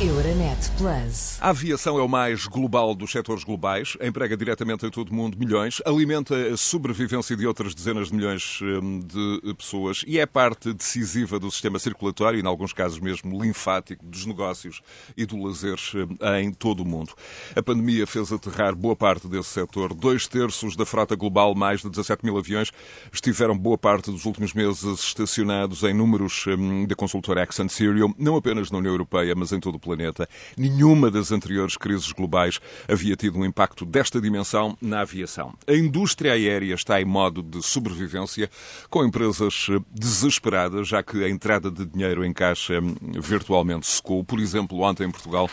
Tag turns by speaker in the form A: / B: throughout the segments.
A: Euronet Plus.
B: A aviação é o mais global dos setores globais, emprega diretamente em todo o mundo milhões, alimenta a sobrevivência de outras dezenas de milhões hum, de pessoas e é parte decisiva do sistema circulatório e, em alguns casos mesmo, linfático dos negócios e do lazer hum, em todo o mundo. A pandemia fez aterrar boa parte desse setor. Dois terços da frota global, mais de 17 mil aviões, estiveram boa parte dos últimos meses estacionados em números hum, da consultora Accent Serial, não apenas na União Europeia, mas em todo o planeta. Nenhuma das anteriores crises globais havia tido um impacto desta dimensão na aviação. A indústria aérea está em modo de sobrevivência, com empresas eh, desesperadas, já que a entrada de dinheiro em caixa hum, virtualmente secou. Por exemplo, ontem em Portugal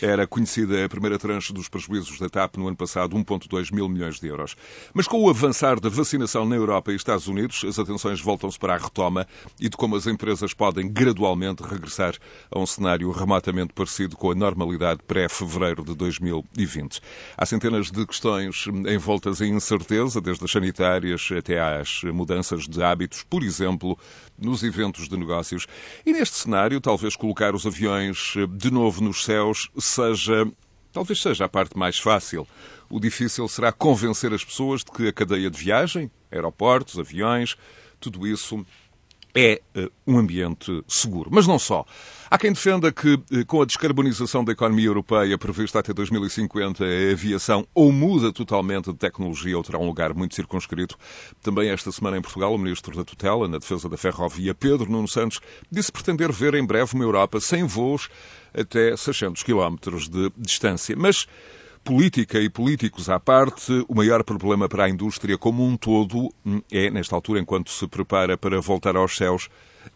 B: era conhecida a primeira tranche dos prejuízos da TAP no ano passado, 1,2 mil milhões de euros. Mas com o avançar da vacinação na Europa e Estados Unidos, as atenções voltam-se para a retoma e de como as empresas podem gradualmente regressar a um cenário remotamente muito parecido com a normalidade pré-fevereiro de 2020. Há centenas de questões envoltas em incerteza, desde as sanitárias até às mudanças de hábitos, por exemplo, nos eventos de negócios. E neste cenário, talvez colocar os aviões de novo nos céus seja talvez seja a parte mais fácil. O difícil será convencer as pessoas de que a cadeia de viagem, aeroportos, aviões, tudo isso é uh, um ambiente seguro. Mas não só. Há quem defenda que, uh, com a descarbonização da economia europeia prevista até 2050, a aviação ou muda totalmente de tecnologia ou terá um lugar muito circunscrito. Também esta semana em Portugal, o Ministro da Tutela, na defesa da ferrovia, Pedro Nuno Santos, disse pretender ver em breve uma Europa sem voos até 600 quilómetros de distância. Mas Política e políticos à parte, o maior problema para a indústria como um todo hum, é, nesta altura, enquanto se prepara para voltar aos céus,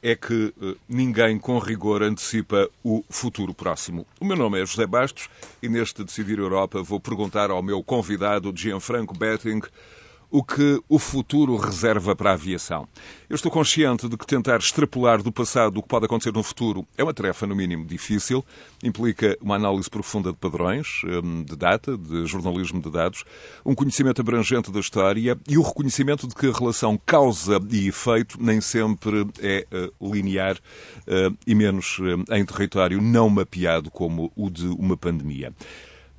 B: é que uh, ninguém com rigor antecipa o futuro próximo. O meu nome é José Bastos e neste Decidir Europa vou perguntar ao meu convidado Gianfranco Betting o que o futuro reserva para a aviação. Eu estou consciente de que tentar extrapolar do passado o que pode acontecer no futuro é uma tarefa, no mínimo, difícil, implica uma análise profunda de padrões, hum, de data, de jornalismo de dados, um conhecimento abrangente da história e o reconhecimento de que a relação causa e efeito nem sempre é eh, linear eh, e menos eh, em território não mapeado como o de uma pandemia.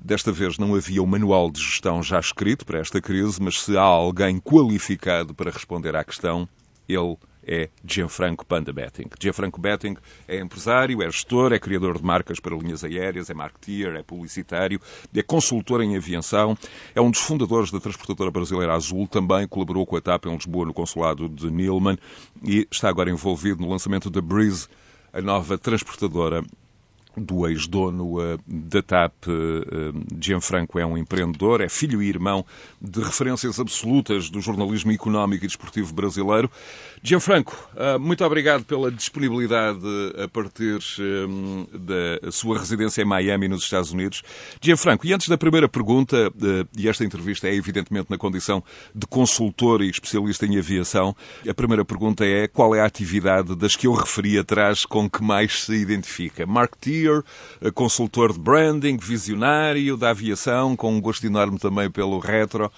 B: Desta vez não havia um manual de gestão já escrito para esta crise, mas se há alguém qualificado para responder à questão, ele é Gianfranco Panda Betting. Gianfranco Betting é empresário, é gestor, é criador de marcas para linhas aéreas, é marketeer, é publicitário, é consultor em aviação, é um dos fundadores da transportadora brasileira Azul, também colaborou com a TAP em Lisboa no consulado de Nilman e está agora envolvido no lançamento da Breeze, a nova transportadora do ex-dono uh, da TAP, uh, Gianfranco é um empreendedor, é filho e irmão de referências absolutas do jornalismo económico e desportivo brasileiro. Gianfranco, uh, muito obrigado pela disponibilidade a partir da sua residência em Miami, nos Estados Unidos. Gianfranco, e antes da primeira pergunta, e esta entrevista é evidentemente na condição de consultor e especialista em aviação, a primeira pergunta é qual é a atividade das que eu referi atrás com que mais se identifica? Marketeer, consultor de branding, visionário da aviação, com um gosto enorme também pelo retro.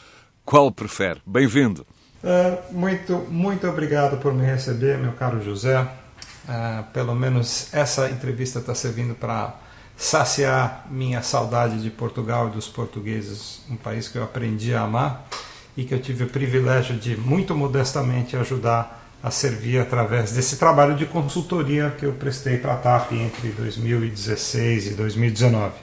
B: Qual prefere? Bem-vindo.
C: Uh, muito, muito obrigado por me receber, meu caro José. Uh, pelo menos essa entrevista está servindo para saciar minha saudade de Portugal e dos portugueses, um país que eu aprendi a amar e que eu tive o privilégio de muito modestamente ajudar a servir através desse trabalho de consultoria que eu prestei para a TAP entre 2016 e 2019.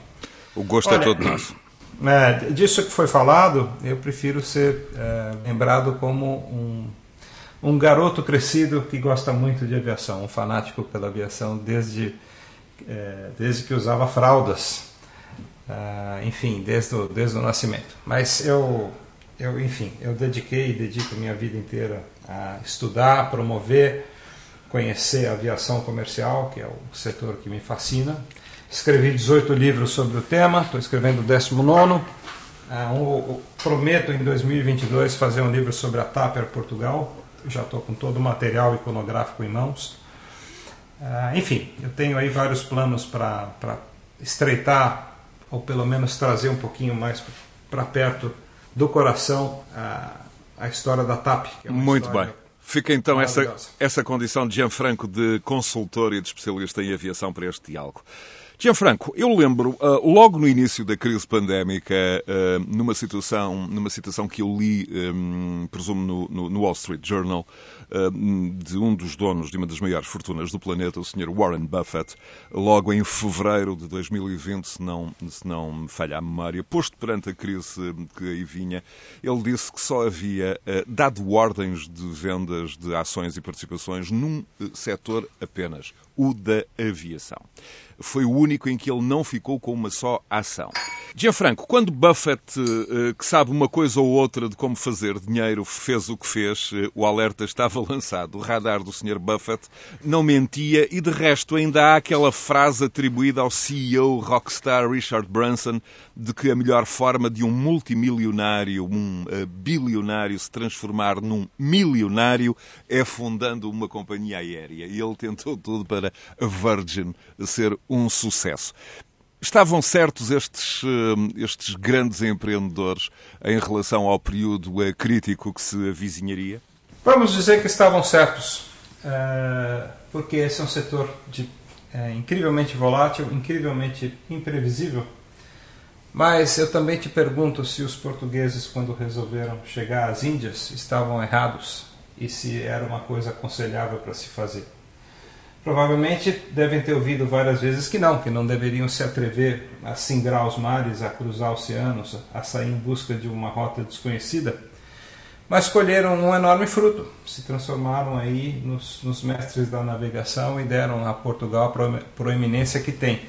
B: O gosto é Olha, é todo nosso.
C: É, disso que foi falado, eu prefiro ser é, lembrado como um, um garoto crescido que gosta muito de aviação, um fanático pela aviação desde, é, desde que usava fraldas. É, enfim, desde o, desde o nascimento. Mas eu, eu, enfim, eu dediquei e dedico minha vida inteira a estudar, promover, conhecer a aviação comercial, que é o setor que me fascina. Escrevi 18 livros sobre o tema, estou escrevendo o 19. Ah, um, prometo em 2022 fazer um livro sobre a Tapper Portugal. Já estou com todo o material iconográfico em mãos. Ah, enfim, eu tenho aí vários planos para estreitar, ou pelo menos trazer um pouquinho mais para perto do coração a a história da TAP.
B: É Muito bem. Fica então essa, essa condição de Gianfranco de consultor e de especialista em aviação para este diálogo. Gianfranco, eu lembro, uh, logo no início da crise pandémica, uh, numa, situação, numa situação que eu li, um, presumo, no, no, no, Wall Street Journal, de um dos donos de uma das maiores fortunas do planeta, o Sr. Warren Buffett, logo em fevereiro de 2020, se não, se não me falha a memória, posto perante a crise que aí vinha, ele disse que só havia dado ordens de vendas de ações e participações num setor apenas, o da aviação foi o único em que ele não ficou com uma só ação. Gianfranco, quando Buffett, que sabe uma coisa ou outra de como fazer dinheiro, fez o que fez, o alerta estava lançado. O radar do Sr. Buffett não mentia e, de resto, ainda há aquela frase atribuída ao CEO rockstar Richard Branson de que a melhor forma de um multimilionário, um uh, bilionário, se transformar num milionário é fundando uma companhia aérea. E ele tentou tudo para a Virgin ser um sucesso. Estavam certos estes, eh, estes grandes empreendedores em relação ao período eh, crítico que se avizinharia?
C: Vamos dizer que estavam certos, eh, porque esse é um setor de, é, incrivelmente volátil, incrivelmente imprevisível. Mas eu também te pergunto se os portugueses, quando resolveram chegar às Índias, estavam errados e se era uma coisa aconselhável para se fazer. Provavelmente devem ter ouvido várias vezes que não, que não deveriam se atrever a singrar os mares, a cruzar oceanos, a sair em busca de uma rota desconhecida, mas colheram um enorme fruto, se transformaram aí nos, nos mestres da navegação e deram a Portugal a proeminência que tem,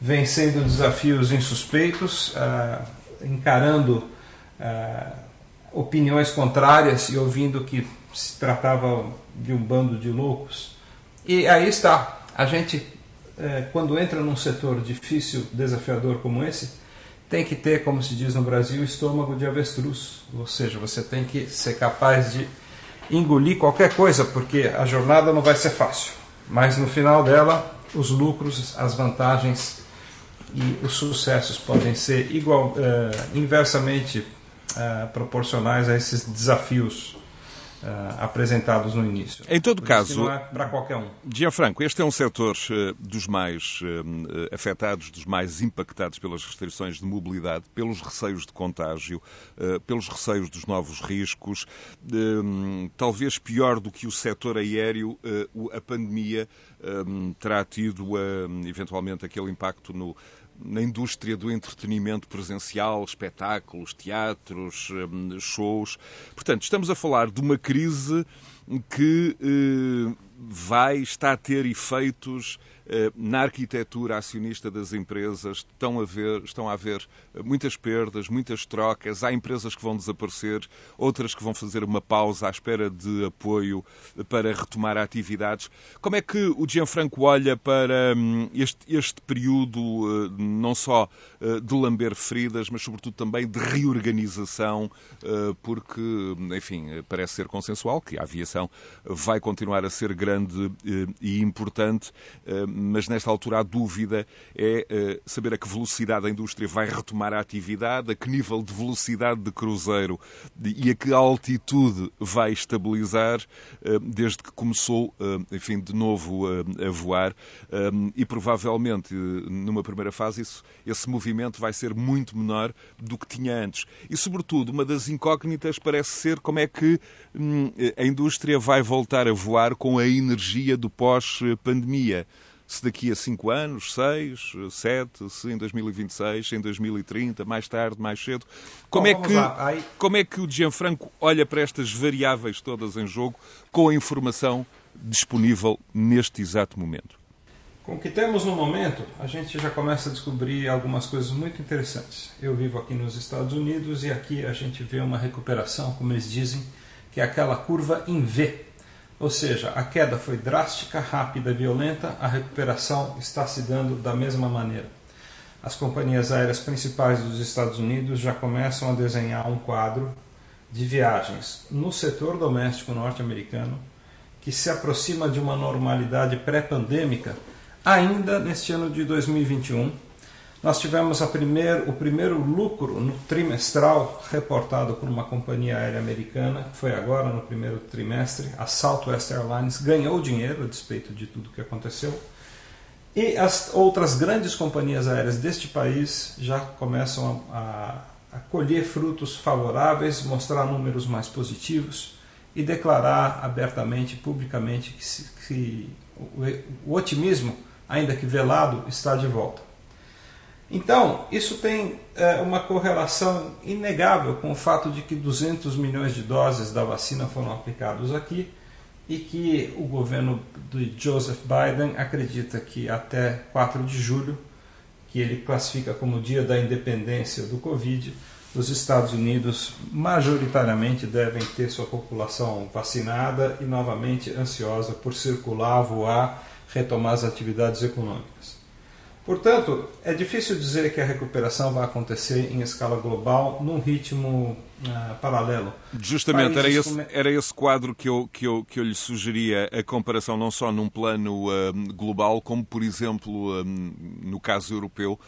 C: vencendo desafios insuspeitos, uh, encarando uh, opiniões contrárias e ouvindo que se tratava de um bando de loucos. E aí está. A gente, é, quando entra num setor difícil, desafiador como esse, tem que ter, como se diz no Brasil, estômago de avestruz. Ou seja, você tem que ser capaz de engolir qualquer coisa, porque a jornada não vai ser fácil. Mas no final dela, os lucros, as vantagens e os sucessos podem ser igual, uh, inversamente uh, proporcionais a esses desafios Uh, apresentados no início.
B: Em todo Por caso,
C: é para qualquer um.
B: Gianfranco, este é um setor uh, dos mais uh, afetados, dos mais impactados pelas restrições de mobilidade, pelos receios de contágio, pelos receios dos novos riscos. talvez pior do que o setor aéreo, a pandemia terá tido eventualmente aquele impacto no na indústria do entretenimento presencial, espetáculos, teatros, hum, shows. Portanto, estamos a falar de uma crise que eh, vai estar a ter efeitos na arquitetura acionista das empresas estão a, ver, estão a haver muitas perdas, muitas trocas. Há empresas que vão desaparecer, outras que vão fazer uma pausa à espera de apoio para retomar atividades. Como é que o Gianfranco olha para hum, este, este período, eh, não só eh, de lamber feridas, mas sobretudo também de reorganização, porque, enfim, parece ser consensual que a aviação vai continuar a ser grande e importante mas nesta altura a dúvida é eh, saber a que velocidade a indústria vai retomar a atividade, a que nível de velocidade de cruzeiro e a que altitude vai estabilizar eh, desde que começou, eh, enfim, de novo a voar e provavelmente numa primeira fase isso, esse movimento vai ser muito menor do que tinha antes. E sobretudo uma das incógnitas parece ser como é que hum, a indústria vai voltar a voar com a energia do pós-pandemia se daqui a 5 anos, 6, 7, se em 2026, se em 2030, mais tarde, mais cedo. Como, Bom, é, que, como é que o Gianfranco olha para estas variáveis todas em jogo com a informação disponível neste exato momento?
C: Com o que temos no momento, a gente já começa a descobrir algumas coisas muito interessantes. Eu vivo aqui nos Estados Unidos e aqui a gente vê uma recuperação, como eles dizem, que é aquela curva em V ou seja, a queda foi drástica, rápida, violenta, a recuperação está se dando da mesma maneira. As companhias aéreas principais dos Estados Unidos já começam a desenhar um quadro de viagens no setor doméstico norte-americano que se aproxima de uma normalidade pré-pandêmica ainda neste ano de 2021 nós tivemos o primeiro lucro no trimestral reportado por uma companhia aérea americana, que foi agora no primeiro trimestre. A Southwest Airlines ganhou dinheiro a despeito de tudo que aconteceu. E as outras grandes companhias aéreas deste país já começam a, a, a colher frutos favoráveis, mostrar números mais positivos e declarar abertamente, publicamente, que, se, que o, o otimismo, ainda que velado, está de volta. Então, isso tem é, uma correlação inegável com o fato de que 200 milhões de doses da vacina foram aplicados aqui e que o governo de Joseph Biden acredita que até 4 de julho, que ele classifica como dia da independência do Covid, os Estados Unidos majoritariamente devem ter sua população vacinada e novamente ansiosa por circular, voar, retomar as atividades econômicas. Portanto, é difícil dizer que a recuperação vai acontecer em escala global num ritmo uh, paralelo.
B: Justamente, era esse, era esse quadro que eu, que, eu, que eu lhe sugeria, a comparação não só num plano uh, global, como, por exemplo, um, no caso europeu,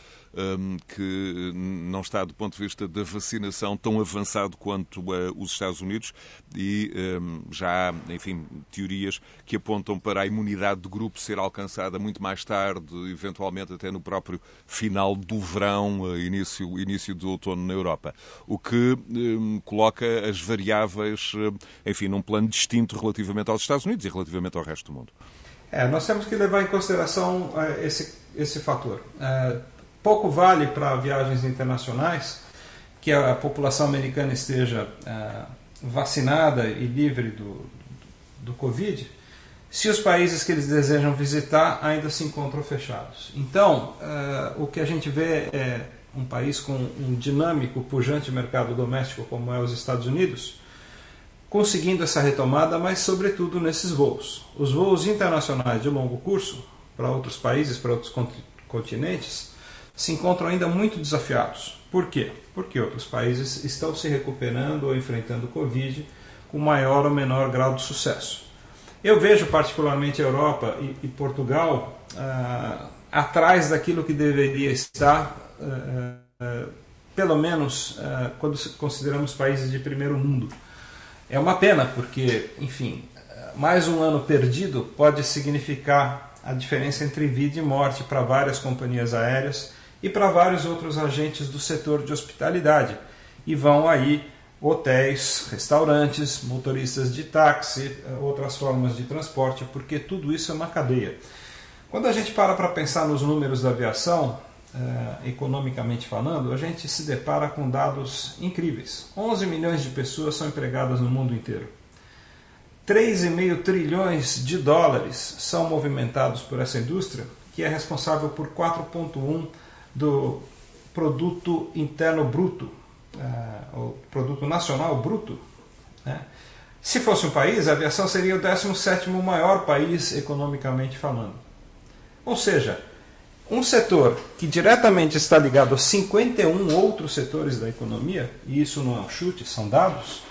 B: que não está, do ponto de vista da vacinação, tão avançado quanto uh, os Estados Unidos e um, já há, enfim, teorias que apontam para a imunidade de grupo ser alcançada muito mais tarde, eventualmente até no próprio final do verão, uh, início, início do outono na Europa. O que um, coloca as variáveis, uh, enfim, num plano distinto relativamente aos Estados Unidos e relativamente ao resto do mundo.
C: É, nós temos que levar em consideração esse, esse fator pouco vale para viagens internacionais que a população americana esteja é, vacinada e livre do, do Covid, se os países que eles desejam visitar ainda se encontram fechados. Então, é, o que a gente vê é um país com um dinâmico, pujante mercado doméstico como é os Estados Unidos, conseguindo essa retomada, mas sobretudo nesses voos. Os voos internacionais de longo curso para outros países, para outros continentes, se encontram ainda muito desafiados. Por quê? Porque outros países estão se recuperando ou enfrentando o Covid com maior ou menor grau de sucesso. Eu vejo particularmente a Europa e, e Portugal ah, atrás daquilo que deveria estar, ah, ah, pelo menos ah, quando consideramos países de primeiro mundo. É uma pena, porque, enfim, mais um ano perdido pode significar a diferença entre vida e morte para várias companhias aéreas e para vários outros agentes do setor de hospitalidade. E vão aí hotéis, restaurantes, motoristas de táxi, eh, outras formas de transporte, porque tudo isso é uma cadeia. Quando a gente para para pensar nos números da aviação, eh, economicamente falando, a gente se depara com dados incríveis. 11 milhões de pessoas são empregadas no mundo inteiro. 3,5 trilhões de dólares são movimentados por essa indústria, que é responsável por 4,1 do produto interno bruto, uh, o produto nacional bruto. Né? Se fosse um país, a aviação seria o 17 maior país economicamente falando. Ou seja, um setor que diretamente está ligado a 51 outros setores da economia, e isso não é um chute, são dados,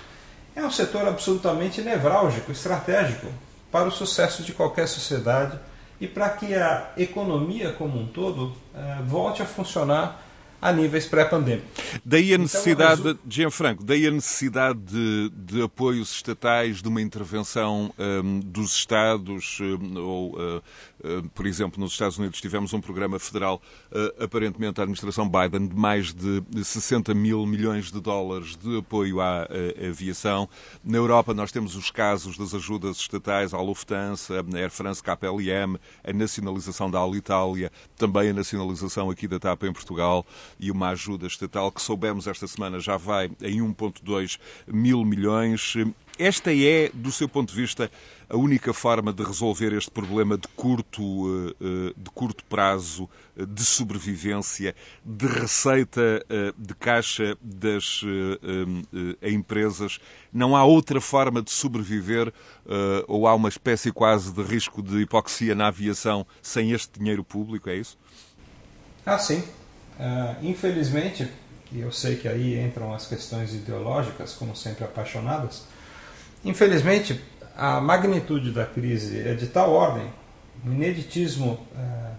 C: é um setor absolutamente nevrálgico, estratégico para o sucesso de qualquer sociedade e para que a economia como um todo uh, volte a funcionar a níveis pré-pandêmicos.
B: Daí a então, necessidade, então, Gianfranco, daí a necessidade de, de, apoios estatais, de uma intervenção um, dos Estados, um, ou, uh, uh, por exemplo, nos Estados Unidos tivemos um programa federal, uh, aparentemente a administração Biden, de mais de 60 mil milhões de dólares de apoio à, à aviação. Na Europa nós temos os casos das ajudas estatais à Lufthansa, à Air France KPLM, a nacionalização da Alitalia, também a nacionalização aqui da TAP em Portugal e uma ajuda estatal que soubemos esta semana já vai em 1,2 mil milhões. Esta é, do seu ponto de vista, a única forma de resolver este problema de curto, eh, eh, de curto prazo, eh, de sobrevivência, de receita de caixa das empresas? Não há outra forma de sobreviver ou há uma espécie quase de risco de hipoxia na aviação sem este dinheiro público? É isso?
C: Ah, sim. Uh, infelizmente, e eu sei que aí entram as questões ideológicas, como sempre apaixonadas, infelizmente a magnitude da crise é de tal ordem, o ineditismo uh,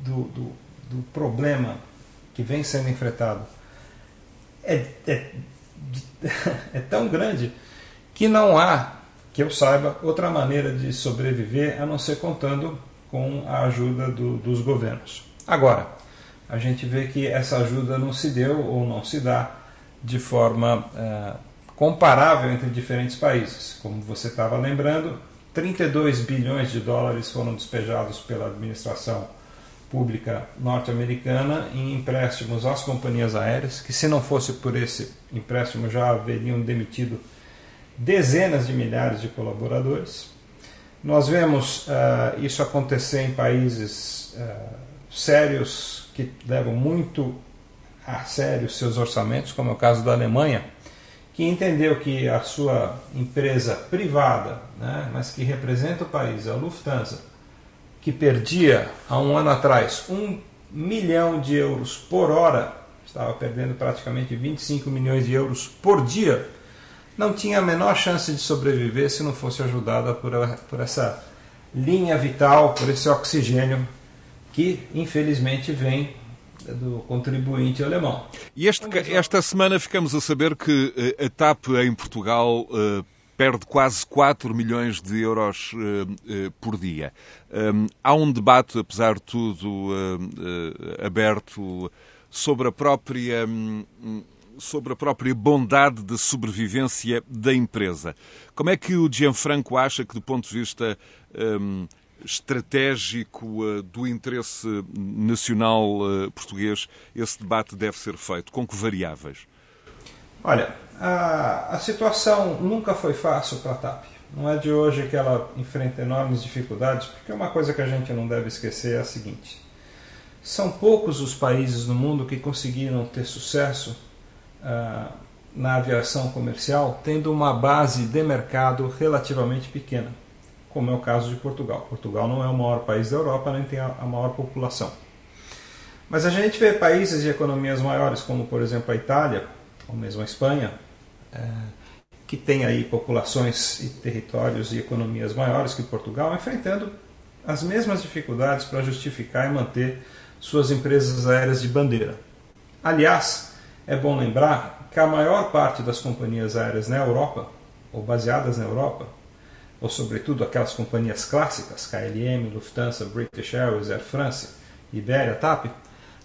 C: do, do, do, problema que vem sendo enfrentado é, é, é tão grande que não há, que eu saiba, outra maneira de sobreviver a não ser contando com a ajuda do, dos governos. Agora, a gente vê que essa ajuda não se deu ou não se dá de forma uh, comparável entre diferentes países. Como você estava lembrando, 32 bilhões de dólares foram despejados pela administração pública norte-americana em empréstimos às companhias aéreas, que se não fosse por esse empréstimo já haveriam demitido dezenas de milhares de colaboradores. Nós vemos uh, isso acontecer em países uh, sérios que levam muito a sério seus orçamentos, como é o caso da Alemanha, que entendeu que a sua empresa privada, né, mas que representa o país, a Lufthansa, que perdia há um ano atrás um milhão de euros por hora, estava perdendo praticamente 25 milhões de euros por dia, não tinha a menor chance de sobreviver se não fosse ajudada por, por essa linha vital, por esse oxigênio que infelizmente vem do contribuinte alemão.
B: E este, esta semana ficamos a saber que eh, a TAP em Portugal uh, perde quase 4 milhões de euros uh, uh, por dia. Um, há um debate, apesar de tudo, aberto sobre a própria. Um, sobre a própria bondade de sobrevivência da empresa. Como é que o Gianfranco acha que, do ponto de vista um, estratégico uh, do interesse nacional uh, português, esse debate deve ser feito? Com que variáveis?
C: Olha, a, a situação nunca foi fácil para a TAP. Não é de hoje que ela enfrenta enormes dificuldades, porque uma coisa que a gente não deve esquecer é a seguinte: são poucos os países no mundo que conseguiram ter sucesso uh, na aviação comercial tendo uma base de mercado relativamente pequena como é o caso de Portugal. Portugal não é o maior país da Europa, nem tem a maior população. Mas a gente vê países de economias maiores, como por exemplo a Itália, ou mesmo a Espanha, é, que tem aí populações e territórios e economias maiores que Portugal, enfrentando as mesmas dificuldades para justificar e manter suas empresas aéreas de bandeira. Aliás, é bom lembrar que a maior parte das companhias aéreas na Europa, ou baseadas na Europa, ou sobretudo aquelas companhias clássicas, KLM, Lufthansa, British Airways, Air France, Iberia, TAP,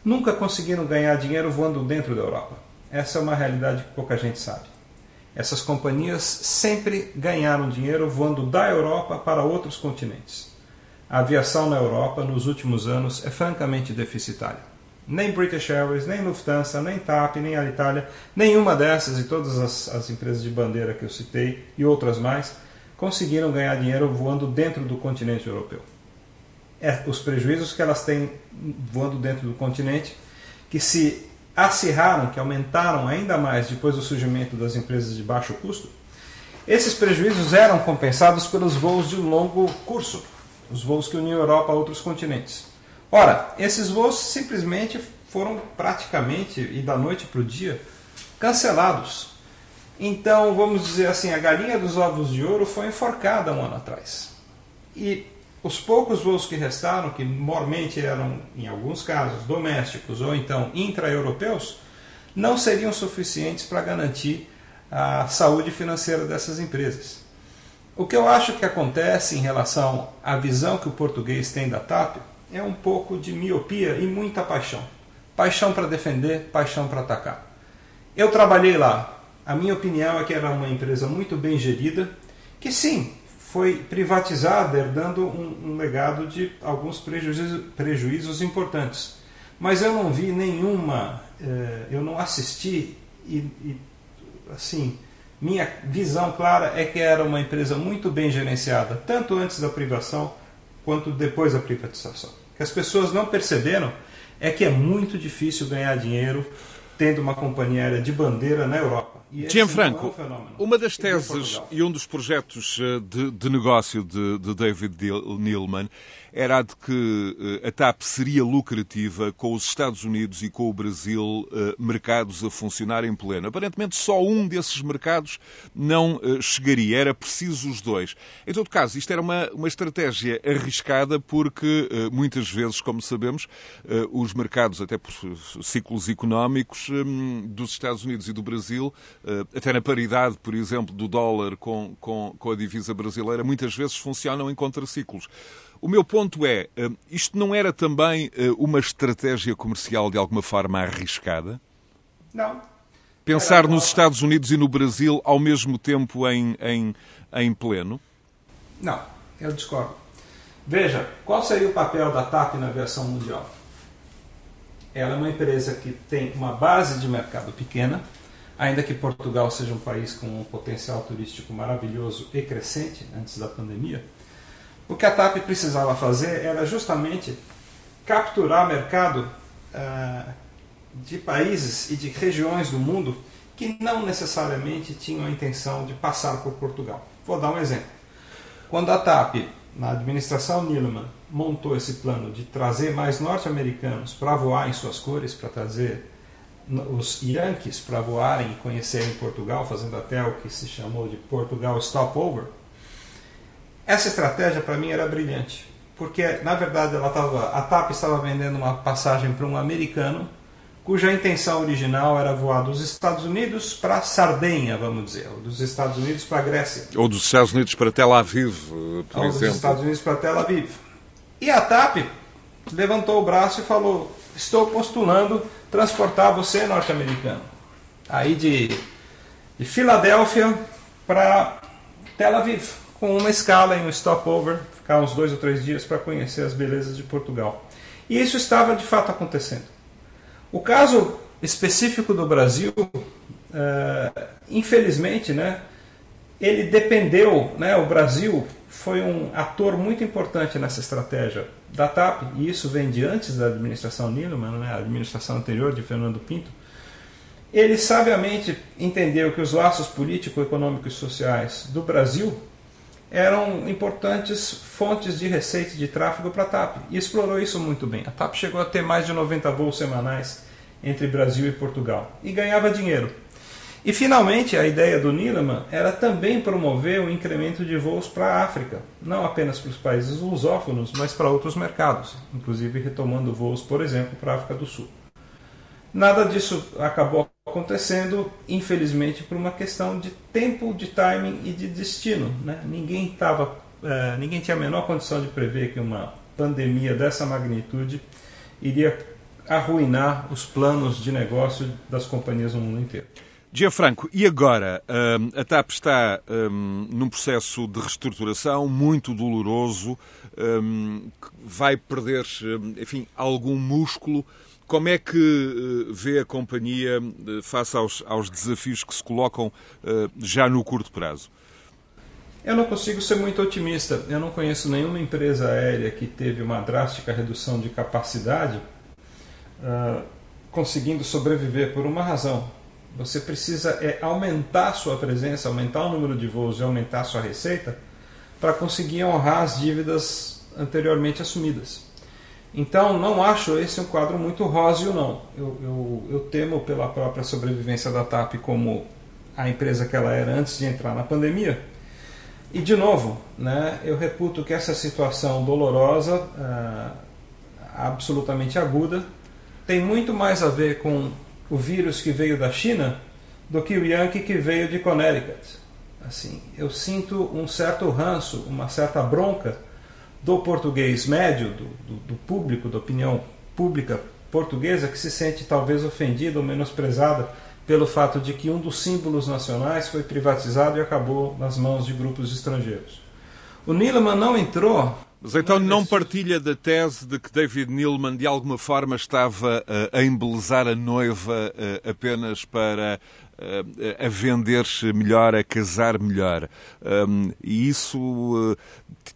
C: nunca conseguiram ganhar dinheiro voando dentro da Europa. Essa é uma realidade que pouca gente sabe. Essas companhias sempre ganharam dinheiro voando da Europa para outros continentes. A aviação na Europa nos últimos anos é francamente deficitária. Nem British Airways, nem Lufthansa, nem TAP, nem Alitalia, nenhuma dessas e todas as, as empresas de bandeira que eu citei e outras mais conseguiram ganhar dinheiro voando dentro do continente europeu. É, os prejuízos que elas têm voando dentro do continente, que se acirraram, que aumentaram ainda mais depois do surgimento das empresas de baixo custo, esses prejuízos eram compensados pelos voos de longo curso, os voos que uniam a Europa a outros continentes. Ora, esses voos simplesmente foram praticamente, e da noite para o dia, cancelados então, vamos dizer assim, a galinha dos ovos de ouro foi enforcada um ano atrás. E os poucos voos que restaram, que normalmente eram, em alguns casos, domésticos ou então intra-europeus, não seriam suficientes para garantir a saúde financeira dessas empresas. O que eu acho que acontece em relação à visão que o português tem da TAP é um pouco de miopia e muita paixão. Paixão para defender, paixão para atacar. Eu trabalhei lá a minha opinião é que era uma empresa muito bem gerida, que sim, foi privatizada, herdando um, um legado de alguns prejuízos, prejuízos, importantes. Mas eu não vi nenhuma, eh, eu não assisti e, e, assim, minha visão clara é que era uma empresa muito bem gerenciada, tanto antes da privação quanto depois da privatização. O que as pessoas não perceberam é que é muito difícil ganhar dinheiro tendo uma companhia aérea de bandeira na Europa.
B: Gianfranco, é um uma das teses e um dos projetos eh, de, de negócio de, de, David Neilman era a de que eh, a TAP seria lucrativa com os Estados Unidos e com o Brasil eh, mercados a funcionar em pleno. Aparentemente só um desses mercados não chegaria, era preciso os dois. Em todo caso, isto era uma, uma estratégia arriscada porque muitas vezes, como sabemos, os mercados, até por ciclos económicos dos Estados Unidos e do Brasil, até na paridade, por exemplo, do dólar com, com, com a divisa brasileira, muitas vezes funcionam em contraciclos. O meu ponto é, isto não era também uma estratégia comercial de alguma forma arriscada?
C: Não.
B: Pensar nos Estados Unidos e no Brasil ao mesmo tempo em, em, em pleno?
C: Não, eu discordo. Veja, qual seria o papel da TAP na aviação mundial? Ela é uma empresa que tem uma base de mercado pequena, ainda que Portugal seja um país com um potencial turístico maravilhoso e crescente antes da pandemia. O que a TAP precisava fazer era justamente capturar mercado uh, de países e de regiões do mundo que não necessariamente tinham a intenção de passar por Portugal. Vou dar um exemplo. Quando a TAP, na administração Nilman, montou esse plano de trazer mais norte-americanos para voar em suas cores, para trazer os Yankees para voarem e conhecerem Portugal, fazendo até o que se chamou de Portugal Stopover, essa estratégia para mim era brilhante, porque na verdade ela tava, a TAP estava vendendo uma passagem para um americano cuja intenção original era voar dos Estados Unidos para Sardenha, vamos dizer, ou dos Estados Unidos para Grécia.
B: Ou dos Estados Unidos para Tel Aviv, por
C: ou
B: exemplo.
C: dos Estados Unidos para Tel Aviv. E a TAP levantou o braço e falou: Estou postulando transportar você, norte-americano, aí de, de Filadélfia para Tel Aviv, com uma escala em um stopover, ficar uns dois ou três dias para conhecer as belezas de Portugal. E isso estava de fato acontecendo. O caso específico do Brasil, uh, infelizmente, né, ele dependeu, né, o Brasil foi um ator muito importante nessa estratégia da TAP, e isso vem de antes da administração Nilman, né, a administração anterior de Fernando Pinto. Ele sabiamente entendeu que os laços político, econômicos e sociais do Brasil eram importantes fontes de receita de tráfego para a TAP e explorou isso muito bem. A TAP chegou a ter mais de 90 voos semanais entre Brasil e Portugal e ganhava dinheiro. E finalmente a ideia do Nileman era também promover o incremento de voos para a África, não apenas para os países lusófonos, mas para outros mercados, inclusive retomando voos, por exemplo, para a África do Sul. Nada disso acabou acontecendo, infelizmente, por uma questão de tempo, de timing e de destino. Né? Ninguém, tava, é, ninguém tinha a menor condição de prever que uma pandemia dessa magnitude iria arruinar os planos de negócio das companhias no mundo inteiro.
B: Gianfranco, e agora? a TAP está num processo de reestruturação muito doloroso, vai perder, enfim, algum músculo como é que eh, vê a companhia eh, face aos, aos desafios que se colocam eh, já no curto prazo?
C: Eu não consigo ser muito otimista. Eu não conheço nenhuma empresa aérea que teve uma drástica redução de capacidade uh, conseguindo sobreviver por uma razão. Você precisa é, aumentar sua presença, aumentar o número de voos e aumentar sua receita para conseguir honrar as dívidas anteriormente assumidas. Então, não acho esse um quadro muito róseo, não. Eu, eu, eu, temo pela própria sobrevivência da TAP como a empresa que ela era antes de entrar na pandemia. E, de novo, né, eu reputo que essa situação dolorosa, ah, absolutamente aguda, tem muito mais a ver com o vírus que veio da China do que o Yankee que veio de Connecticut. Assim, eu sinto um certo ranço, uma certa bronca do português médio, do, do, do público, da opinião pública portuguesa, que se sente talvez ofendida ou menosprezada pelo fato de que um dos símbolos nacionais foi privatizado e acabou nas mãos de grupos estrangeiros. O Nileman não entrou.
B: Mas então não partilha da tese de que David Neilman de alguma forma estava a embelezar a noiva apenas para a vender-se melhor, a casar melhor. Um, e isso uh,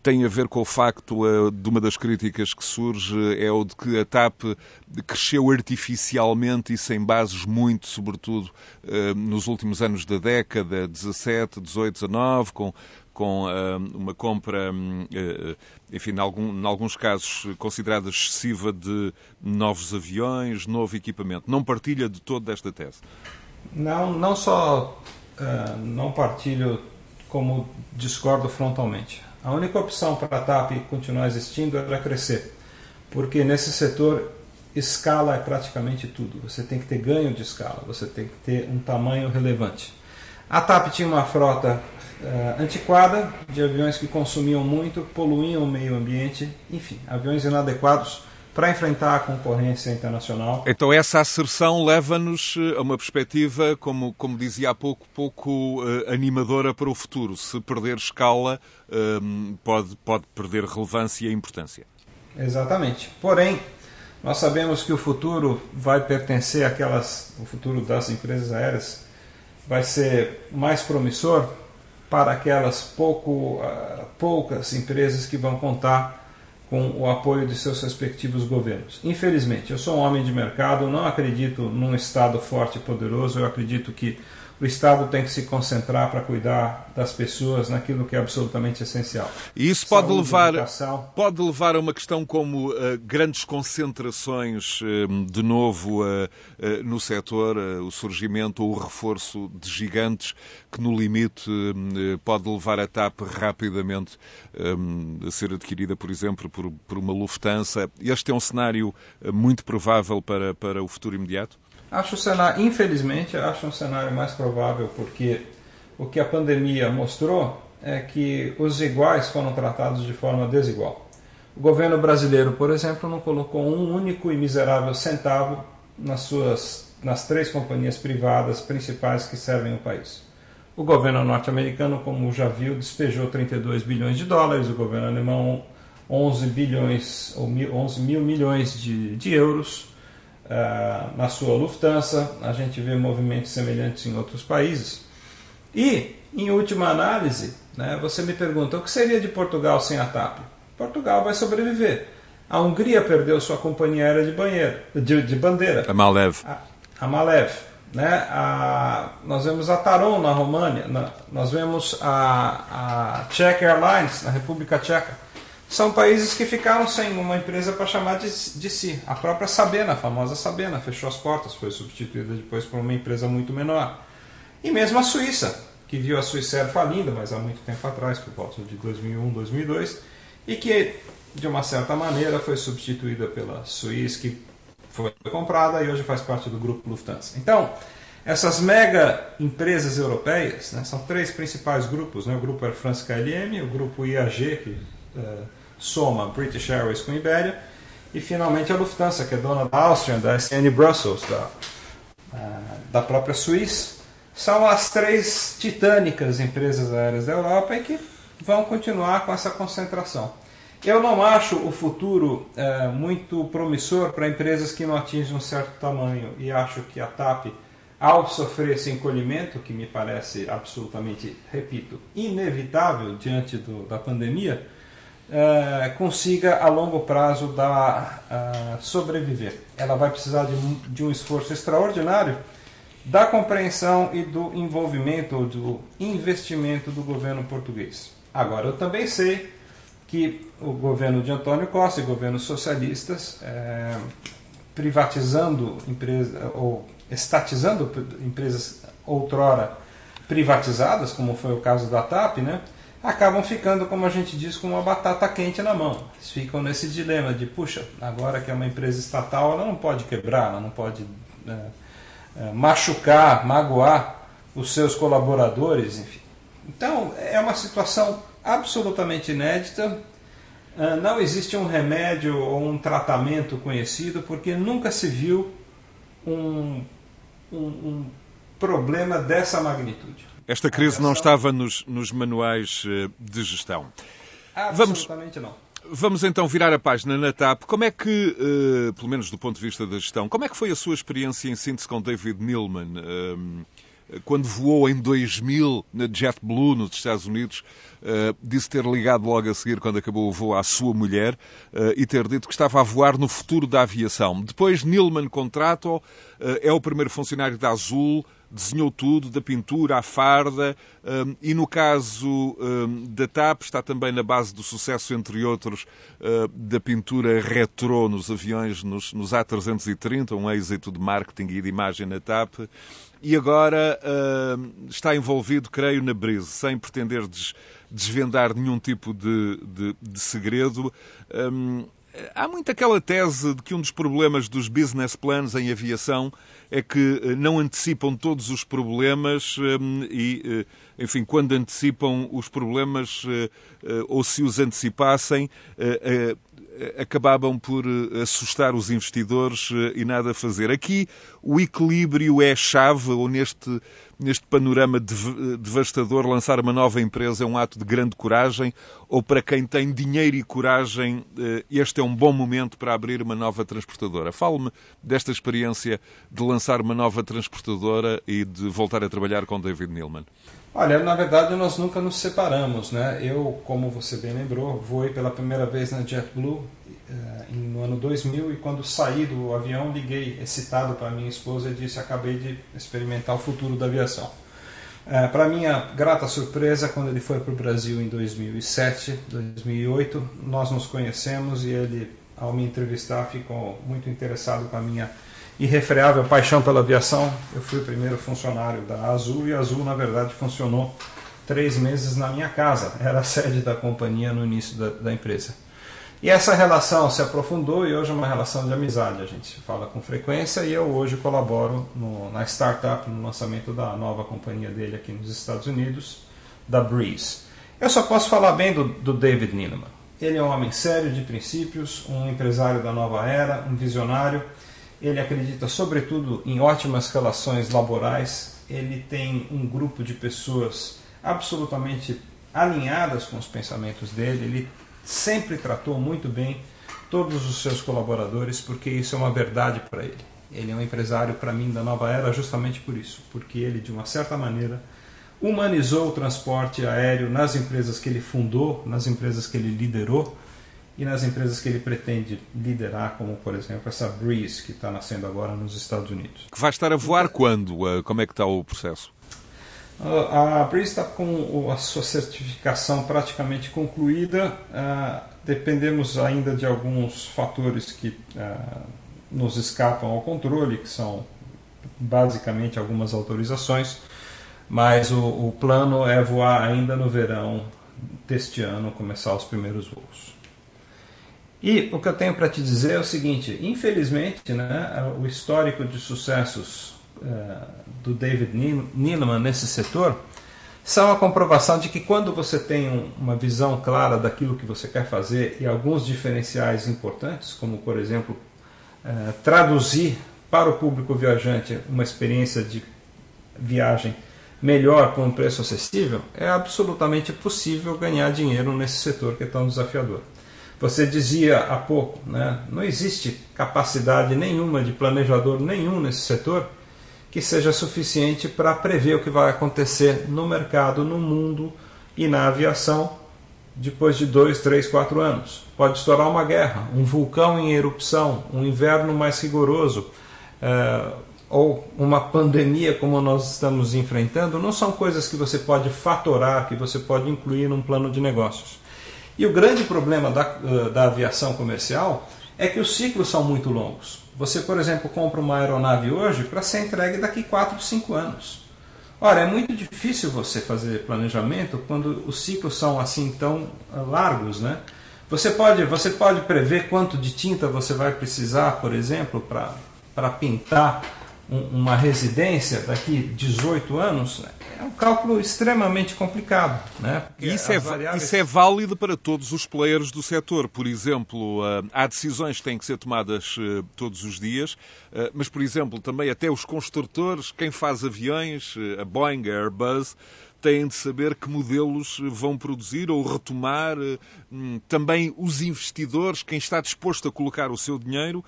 B: tem a ver com o facto uh, de uma das críticas que surge é o de que a TAP cresceu artificialmente e sem bases muito, sobretudo uh, nos últimos anos da década, 17, 18, 19, com com uh, uma compra, uh, enfim, em, algum, alguns casos considerada excessiva de novos aviões, novo equipamento. Não partilha de todo desta tese?
C: Não, não só uh, não partilho, como discordo frontalmente. A única opção para a TAP continuar existindo era crescer, porque nesse setor escala é praticamente tudo. Você tem que ter ganho de escala, você tem que ter um tamanho relevante. A TAP tinha uma frota uh, antiquada de aviões que consumiam muito, poluíam o meio ambiente, enfim, aviões inadequados para enfrentar a concorrência internacional.
B: Então essa asserção leva-nos eh, a uma perspectiva, como, como dizia há pouco, pouco uh, animadora para o futuro. Se perder escala, uh, pode, pode perder relevância e importância.
C: Exatamente. Porém, nós sabemos que o futuro vai pertencer àquelas, o futuro das empresas aéreas vai ser mais promissor para aquelas pouco, uh, poucas empresas que vão contar com o apoio de seus respectivos governos. Infelizmente, eu sou um homem de mercado, não acredito num Estado forte e poderoso, eu acredito que o Estado tem que se concentrar para cuidar das pessoas naquilo que é absolutamente essencial.
B: E isso pode Saúde, levar, pode levar a uma questão como uh, grandes concentrações, uh, de novo, uh, no setor, o surgimento ou o reforço de gigantes que, no limite, pode levar a TAP rapidamente a ser adquirida, por exemplo, por, por uma Lufthansa. Este é um cenário muito provável para, para o futuro imediato?
C: Acho o cenário, infelizmente, acho um cenário mais provável porque o que a pandemia mostrou é que os iguais foram tratados de forma desigual. O governo brasileiro, por exemplo, não colocou um único e miserável centavo nas suas nas três companhias privadas principais que servem o país. O governo norte-americano, como já viu, despejou 32 bilhões de dólares, o governo alemão 11 bilhões ou 11 mil milhões de, de euros uh, na sua Lufthansa, a gente vê movimentos semelhantes em outros países. E, em última análise, né, você me pergunta o que seria de Portugal sem a TAP? Portugal vai sobreviver. A Hungria perdeu sua companhia aérea de, banheiro, de, de bandeira.
B: A Malev.
C: A, a Malev. Né? A, nós vemos a Taron na România, na, nós vemos a, a Czech Airlines na República Tcheca são países que ficaram sem uma empresa para chamar de, de, si. A própria Sabena, a famosa Sabena, fechou as portas, foi substituída depois por uma empresa muito menor. E mesmo a Suíça, que viu a Suíça falindo, mas há muito tempo atrás, por volta de 2001, 2002, e que, de uma certa maneira, foi substituída pela Suíça, que foi comprada e hoje faz parte do grupo Lufthansa. Então, essas mega empresas europeias, né, são três principais grupos, né, o grupo Air France KLM, o grupo IAG, que uh, soma British Airways com Iberia, e finalmente a Lufthansa, que é dona da Austrian, da SN Brussels, da, da própria Suíça, são as três titânicas empresas aéreas da Europa e que vão continuar com essa concentração. Eu não acho o futuro é, muito promissor para empresas que não atingem um certo tamanho. E acho que a TAP, ao sofrer esse encolhimento, que me parece absolutamente, repito, inevitável diante do, da pandemia, uh, consiga a longo prazo dar, uh, sobreviver. Ela vai precisar de, de um esforço extraordinário da compreensão e do envolvimento, do investimento do governo português. Agora, eu também sei que o governo de Antônio Costa e governos socialistas, é, privatizando empresas ou estatizando empresas outrora privatizadas, como foi o caso da TAP, né, acabam ficando, como a gente diz, com uma batata quente na mão. Eles ficam nesse dilema de, puxa, agora que é uma empresa estatal, ela não pode quebrar, ela não pode é, machucar, magoar os seus colaboradores, enfim. Então, é uma situação absolutamente inédita. É, não existe um remédio ou um tratamento conhecido, porque nunca se viu um, um, um problema dessa magnitude.
B: Esta crise não estava nos, nos manuais eh, de gestão.
C: Vamos...
B: Vamos então virar a página na TAP. Como é que, uh, pelo menos do ponto de vista da gestão, como é que foi a sua experiência em síntese com David Neilman? Uh, quando voou em 2000 na JetBlue, nos Estados Unidos, disse ter ligado logo a seguir, quando acabou o voo, à sua mulher e ter dito que estava a voar no futuro da aviação. Depois, Neilman contrata-o, é o primeiro funcionário da Azul, desenhou tudo, da pintura à farda, um, e no caso um, da TAP está também na base do sucesso, entre outros, uh, da pintura retrô nos aviões, nos, nos A330, um êxito de marketing e de imagem na TAP, e agora uh, está envolvido, creio, na Brise, sem pretender des, desvendar nenhum tipo de, de, de segredo. Um, há muito aquela tese de que um dos problemas dos business plans em aviação é que eh, não antecipam todos os problemas hum, e, eh, enfim, quando antecipam os problemas eh, ou se os antecipassem, acabavam por assustar os investidores e nada fazer. Aqui o equilíbrio é chave, ou neste neste panorama devastador, lançar uma nova empresa é um ato de grande coragem? Ou para quem tem dinheiro e coragem, eh, este é um bom momento para abrir uma nova transportadora? Fale-me desta experiência de lançar uma nova transportadora e de voltar a trabalhar com David Neilman.
C: Olha, na verdade nós nunca nos separamos, né? Eu, como você bem lembrou, voei pela primeira vez na JetBlue eh, no ano 2000 e quando saí do avião liguei excitado para minha esposa e disse acabei de experimentar o futuro da aviação. É, para minha grata surpresa, quando ele foi para o Brasil em 2007, 2008, nós nos conhecemos e ele, ao me entrevistar, ficou muito interessado com a minha irrefreável paixão pela aviação. Eu fui o primeiro funcionário da Azul e a Azul, na verdade, funcionou três meses na minha casa. Era a sede da companhia no início da, da empresa. E essa relação se aprofundou e hoje é uma relação de amizade. A gente fala com frequência e eu hoje colaboro no, na startup, no lançamento da nova companhia dele aqui nos Estados Unidos, da Breeze. Eu só posso falar bem do, do David Needleman. Ele é um homem sério de princípios, um empresário da nova era, um visionário ele acredita sobretudo em ótimas relações laborais, ele tem um grupo de pessoas absolutamente alinhadas com os pensamentos dele, ele sempre tratou muito bem todos os seus colaboradores, porque isso é uma verdade para ele. Ele é um empresário, para mim, da nova era justamente por isso, porque ele, de uma certa maneira, humanizou o transporte aéreo nas empresas que ele fundou, nas empresas que ele liderou, e nas empresas que ele pretende liderar, como por exemplo essa Breeze que está nascendo agora nos Estados Unidos.
B: Que vai estar a voar quando? Como é que está o processo?
C: A Breeze está com a sua certificação praticamente concluída. Ah, dependemos ainda de alguns fatores que ah, nos escapam ao controle, que são basicamente algumas autorizações, mas o, o plano é voar ainda no verão deste ano, começar os primeiros voos. E o que eu tenho para te dizer é o seguinte: infelizmente, né, o histórico de sucessos uh, do David Neeleman nesse setor são a comprovação de que quando você tem um, uma visão clara daquilo que você quer fazer e alguns diferenciais importantes, como por exemplo uh, traduzir para o público viajante uma experiência de viagem melhor com um preço acessível, é absolutamente possível ganhar dinheiro nesse setor que é tão desafiador. Você dizia há pouco, né? não existe capacidade nenhuma de planejador nenhum nesse setor que seja suficiente para prever o que vai acontecer no mercado, no mundo e na aviação depois de dois, três, quatro anos. Pode estourar uma guerra, um vulcão em erupção, um inverno mais rigoroso, é, ou uma pandemia como nós estamos enfrentando, não são coisas que você pode fatorar, que você pode incluir num plano de negócios. E o grande problema da, eh, da aviação comercial é que os ciclos são muito longos. Você, por exemplo, compra uma aeronave hoje para ser entregue daqui 4, 5 anos. Ora, é muito difícil você fazer planejamento quando os ciclos são assim tão eh, largos, né? Você pode, você pode prever quanto de tinta você vai precisar, por exemplo, para pintar uma residência daqui 18 anos, né? é um cálculo extremamente complicado. Né?
B: Isso é, variáveis... isso é válido para todos os players do setor. Por exemplo, ah, há decisões que têm que ser tomadas ah, todos os dias, ah, mas, por exemplo, também até os construtores, quem faz aviões, a Boeing, a Airbus, têm de saber que modelos vão produzir ou retomar. Hum, também os investidores, quem está disposto a colocar o seu dinheiro,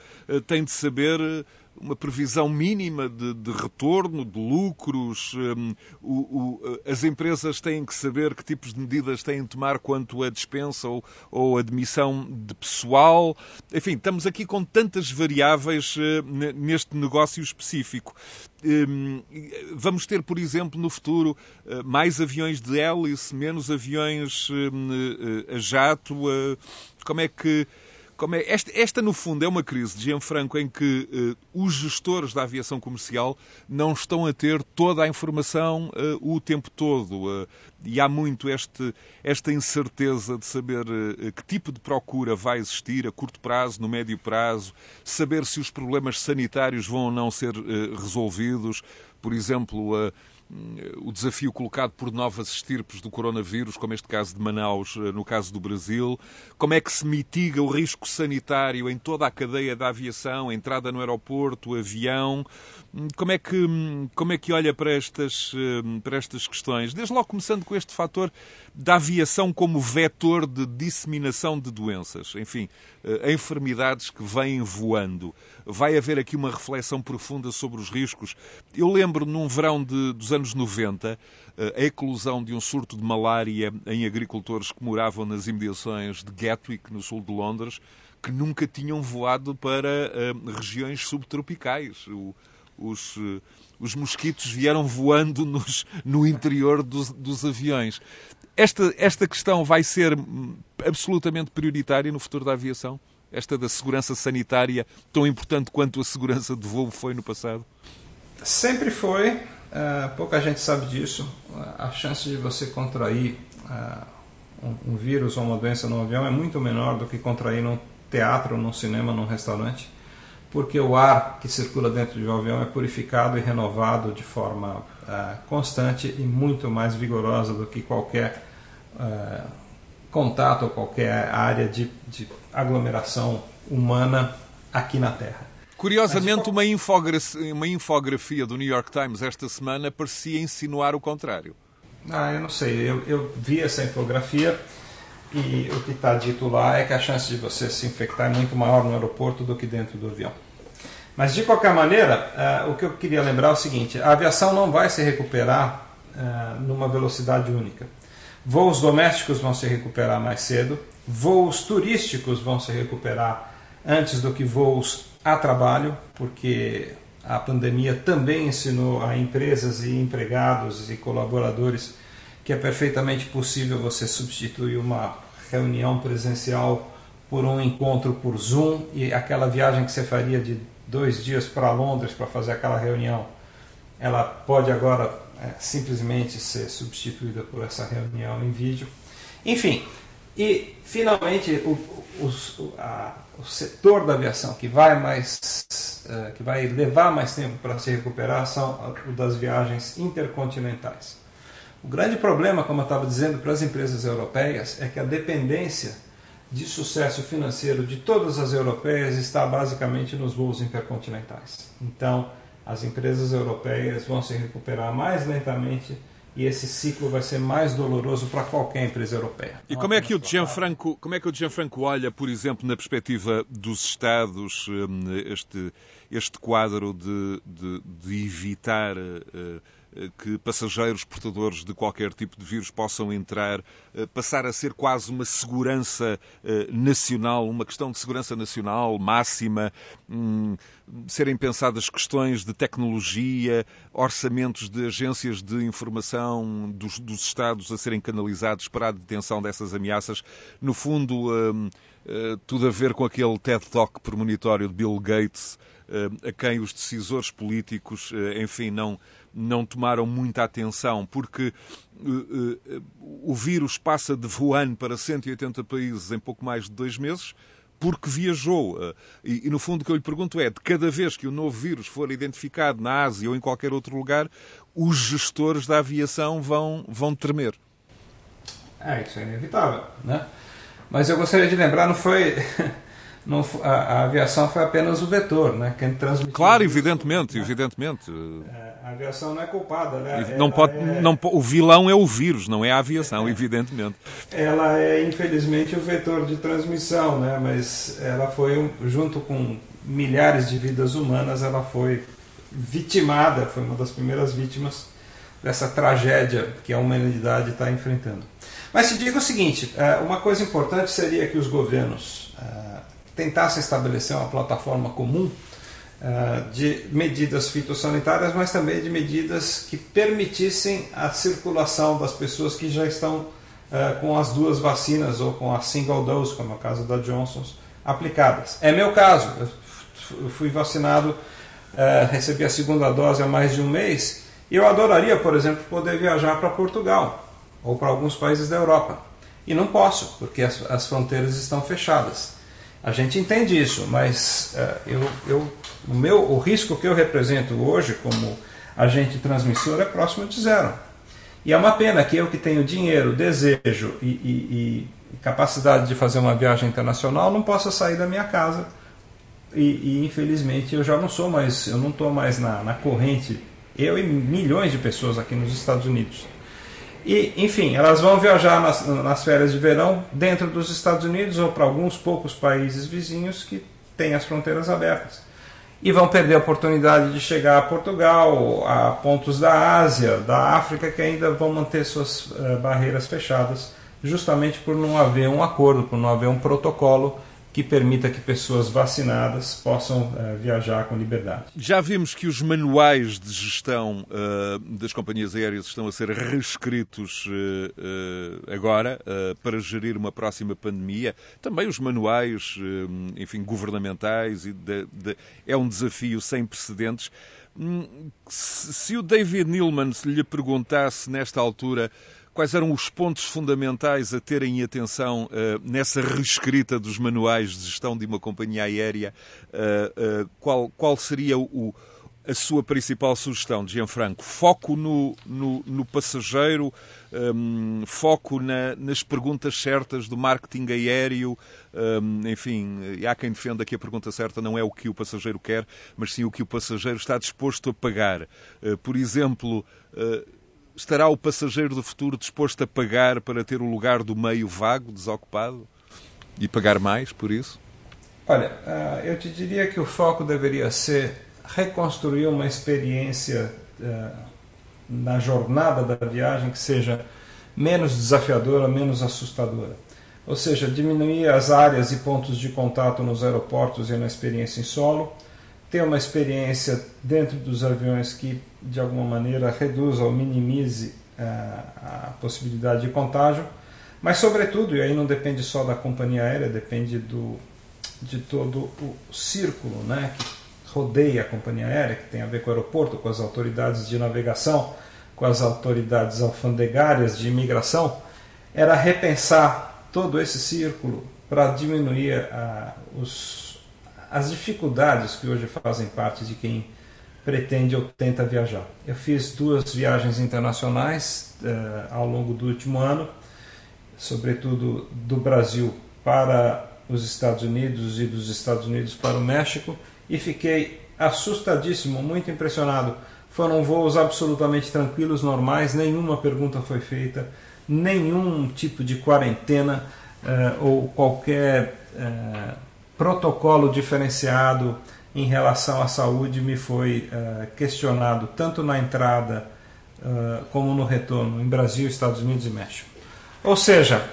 B: tem de saber uma previsão mínima de, de retorno, de lucros. Um, o, o, as empresas têm que saber que tipos de medidas têm de tomar quanto a dispensa ou, ou admissão de pessoal. Enfim, estamos aqui com tantas variáveis uh, neste negócio específico. Um, vamos ter, por exemplo, no futuro, uh, mais aviões de hélice, menos aviões uh, a jato. como é que Como é, esta, esta, no fundo, é uma crise de Gianfranco em que uh, os gestores da aviação comercial não estão a ter toda a informação uh, o tempo todo. Uh, e há muito este, esta incerteza de saber que tipo de procura vai existir a curto prazo, no médio prazo, saber se os problemas sanitários vão ou não ser resolvidos. Por exemplo, o desafio colocado por novas estirpes do coronavírus, como este caso de Manaus, eh, no caso do Brasil, como é que se mitiga o risco sanitário em toda a cadeia da aviação, entrada no aeroporto, avião, como é que, hum, como é que olha para estas, hum, para estas questões? Desde logo começando com este fator da aviação como vetor de disseminação de doenças, enfim, eh, enfermidades que vêm voando. Vai haver aqui uma reflexão profunda sobre os riscos. Eu lembro num verão de, dos anos 90 eh, a eclosão de um surto de malária em agricultores que moravam nas imediações de Gatwick, no sul de Londres, que nunca tinham voado para uh, regiões subtropicais. O, os, uh, os mosquitos vieram voando nos, no interior dos, dos aviões. Esta, esta questão vai ser hum, absolutamente prioritária no futuro da aviação? Esta da segurança sanitária, tão importante quanto a segurança de voo foi no passado?
C: Sempre foi. Uh, pouca gente sabe disso. A chance de você contrair uh, um, um, vírus ou uma doença no avião é muito menor do que contrair num teatro, num cinema, num restaurante porque o ar que circula dentro de um avião é purificado e renovado de forma uh, constante e muito mais vigorosa do que qualquer uh, contato ou qualquer área de, de, aglomeração humana aqui na Terra.
B: Curiosamente, uma infografia, uma infografia do New York Times esta semana parecia insinuar o contrário.
C: Ah, eu não sei. Eu, eu vi essa infografia e o que está dito lá é que a chance de você se infectar é muito maior no aeroporto do que dentro do avião. Mas de qualquer maneira, uh, o que eu queria lembrar é o seguinte: a aviação não vai se recuperar uh, numa velocidade única. Voos domésticos vão se recuperar mais cedo, voos turísticos vão se recuperar antes do que voos a trabalho, porque a pandemia também ensinou a empresas e empregados e colaboradores que é perfeitamente possível você substituir uma reunião presencial por um encontro por Zoom e aquela viagem que você faria de dois dias para Londres para fazer aquela reunião, ela pode agora é, simplesmente ser substituída por essa reunião em vídeo. Enfim, e finalmente o, o, a, o setor da aviação que vai mais uh, que vai levar mais tempo para se recuperar são o das viagens intercontinentais. O grande problema, como eu estava dizendo, para as empresas europeias é que a dependência de sucesso financeiro de todas as europeias está basicamente nos voos intercontinentais. Então, as empresas europeias vão se recuperar mais lentamente e esse ciclo vai ser mais doloroso para qualquer empresa europeia.
B: E como é que o Gianfranco, como é que o Gianfranco olha, por exemplo, na perspectiva dos Estados, hum, este, este quadro de, de, de evitar eh, que passageiros portadores de qualquer tipo de vírus possam entrar, eh, passar a ser quase uma segurança eh, nacional, uma questão de segurança nacional máxima, hum, serem pensadas questões de tecnologia, orçamentos de agências de informação dos, dos Estados a serem canalizados para a detenção dessas ameaças. No fundo, hum, tudo a ver com aquele TED Talk premonitório de Bill Gates, a quem os decisores políticos, enfim, não não tomaram muita atenção, porque uh, uh, o vírus passa de Wuhan para 180 países em pouco mais de dois meses, porque viajou. Uh, e, e, no fundo, o que eu lhe pergunto é: de cada vez que o novo vírus for identificado na Ásia ou em qualquer outro lugar, os gestores da aviação vão, vão tremer.
C: É, isso é inevitável, né? Mas eu gostaria de lembrar, não foi. não, a, a, aviação foi apenas o vetor, né? Quem transmitiu.
B: Claro, evidentemente, né? evidentemente.
C: É, a aviação não é culpada, né?
B: Não pode, é... não, o vilão é o vírus, não é a aviação, é. evidentemente.
C: Ela é, infelizmente, o vetor de transmissão, né? Mas ela foi, junto com milhares de vidas humanas, ela foi vitimada, foi uma das primeiras vítimas dessa tragédia que a humanidade está enfrentando. Mas te digo o seguinte: é, uma coisa importante seria que os governos é, tentassem estabelecer uma plataforma comum de medidas fitossanitárias, mas também de medidas que permitissem a circulação das pessoas que já estão uh, com as duas vacinas ou com a single dose, como é o caso da Johnson, aplicadas. É meu caso, eu fui vacinado, uh, recebi a segunda dose há mais de um mês, e eu adoraria, por exemplo, poder viajar para Portugal ou para alguns países da Europa. E não posso, porque as, as fronteiras estão fechadas. A gente entende isso, mas uh, eu, eu, o, meu, o risco que eu represento hoje como agente transmissor é próximo de zero. E é uma pena que eu que tenho dinheiro, desejo e, e, e capacidade de fazer uma viagem internacional não possa sair da minha casa. E, e infelizmente eu já não sou mais, eu não estou mais na, na corrente, eu e milhões de pessoas aqui nos Estados Unidos. E, enfim, elas vão viajar nas, nas férias de verão dentro dos Estados Unidos ou para alguns poucos países vizinhos que têm as fronteiras abertas. E vão perder a oportunidade de chegar a Portugal, a pontos da Ásia, da África, que ainda vão manter suas uh, barreiras fechadas, justamente por não haver um acordo, por não haver um protocolo que permita que pessoas vacinadas possam uh, viajar com liberdade.
B: Já vimos que os manuais de gestão uh, das companhias aéreas estão a ser reescritos uh, agora para gerir uma próxima pandemia. Também os manuais, enfim, governamentais e de, de, é um desafio sem precedentes. Hum, se o David Neilman lhe perguntasse nesta altura Quais eram os pontos fundamentais a terem atenção uh, nessa reescrita dos manuais de gestão de uma companhia aérea? Uh, uh, qual, qual seria o, a sua principal sugestão, Gianfranco? Foco no, no, no passageiro, um, foco na, nas perguntas certas do marketing aéreo. Um, enfim, há quem defenda que a pergunta certa não é o que o passageiro quer, mas sim o que o passageiro está disposto a pagar. Uh, por exemplo, uh, Estará o passageiro do futuro disposto a pagar para ter o lugar do meio vago, desocupado? E pagar mais por isso?
C: Olha, ah, eu te diria que o foco deveria ser reconstruir uma experiência ah, na jornada da viagem que seja menos desafiadora, menos assustadora. Ou seja, diminuir as áreas e pontos de contato nos aeroportos e na experiência em solo, ter uma experiência dentro dos aviões que de alguma maneira reduza ou minimize a, eh, a possibilidade de contágio, mas sobretudo, e aí não depende só da companhia aérea, depende do, de todo o círculo né, que rodeia a companhia aérea, que tem a ver com o aeroporto, com as autoridades de navegação, com as autoridades alfandegárias de imigração, era repensar todo esse círculo para diminuir a, os as dificuldades que hoje fazem parte de quem pretende ou tenta viajar. Eu fiz duas viagens internacionais uh, ao longo do último ano, sobretudo do Brasil para os Estados Unidos e dos Estados Unidos para o México, e fiquei assustadíssimo, muito impressionado. Foram voos absolutamente tranquilos, normais, nenhuma pergunta foi feita, nenhum tipo de quarentena uh, ou qualquer uh, protocolo diferenciado em relação à saúde me foi uh, questionado tanto na entrada uh, como no retorno em Brasil, Estados Unidos e México. Ou seja,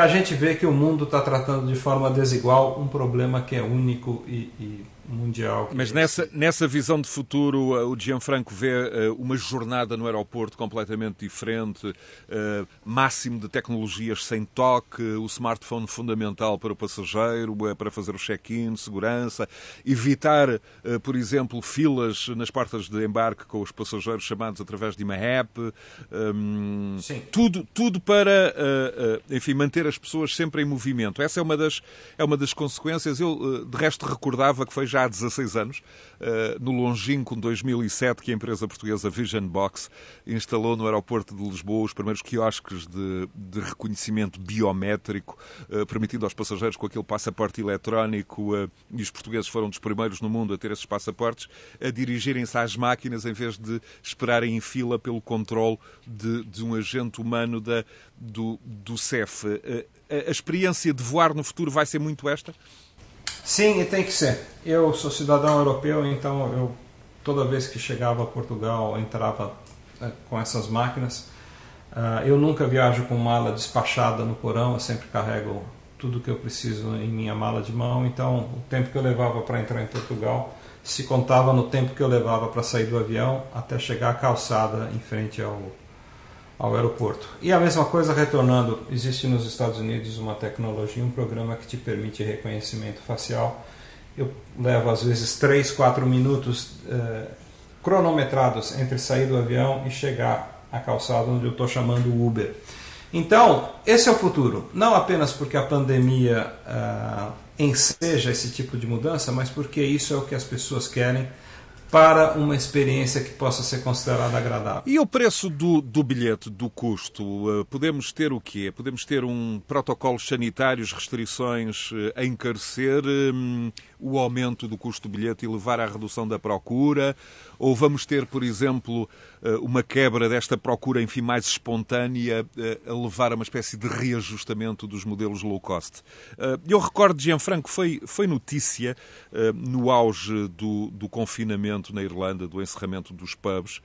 C: a gente vê que o mundo está tratando de forma desigual um problema que é único e, e mundial.
B: Mas nessa, nessa visão de futuro, uh, o Gianfranco vê uh, uma jornada no aeroporto completamente diferente, uh, máximo de tecnologias sem toque, o smartphone fundamental para o passageiro, para fazer o check-in, segurança, evitar, por exemplo, filas nas portas de embarque com os passageiros chamados através de uma app, um, tudo, tudo para, enfim, manter as pessoas sempre em movimento. Essa é uma das, é uma das consequências. Eu, de resto, recordava que foi já já há 16 anos, eh, no longínquo 2007, que a empresa portuguesa Vision Box instalou no aeroporto de Lisboa os primeiros quiosques de, de reconhecimento biométrico, eh, permitindo aos passageiros com aquele passaporte eletrónico, eh, e os portugueses foram dos primeiros no mundo a ter esses passaportes, a dirigirem-se às máquinas em vez de esperarem em fila pelo controle de, de um agente humano da, do, do CEF. A, a experiência de voar no futuro vai ser muito esta?
C: Sim, e tem que ser. Eu sou cidadão europeu, então eu toda vez que chegava a Portugal entrava né, com essas máquinas. Uh, eu nunca viajo com mala despachada no porão, eu sempre carrego tudo que eu preciso em minha mala de mão. Então, o tempo que eu levava para entrar em Portugal se contava no tempo que eu levava para sair do avião até chegar à calçada em frente ao, ao aeroporto. E a mesma coisa retornando, existe nos Estados Unidos uma tecnologia, um programa que te permite reconhecimento facial. Eu levo às vezes 3, 4 minutos eh, cronometrados entre sair do avião e chegar à calçada onde eu estou chamando o Uber. Então, esse é o futuro. Não apenas porque a pandemia ah, enseja esse tipo de mudança, mas porque isso é o que as pessoas querem para uma experiência que possa ser considerada agradável.
B: E o preço do, do bilhete, do custo? Uh, podemos ter o quê? Podemos ter um protocolos sanitários, restrições uh, a encarecer um, o aumento do custo do bilhete e levar à redução da procura? Ou vamos ter, por exemplo, uh, uma quebra desta procura, enfim, mais espontânea, a levar a uma espécie de reajustamento dos modelos low cost? Eu recordo, Gianfranco, foi, foi notícia no auge do, do confinamento na Irlanda do encerramento dos pubs,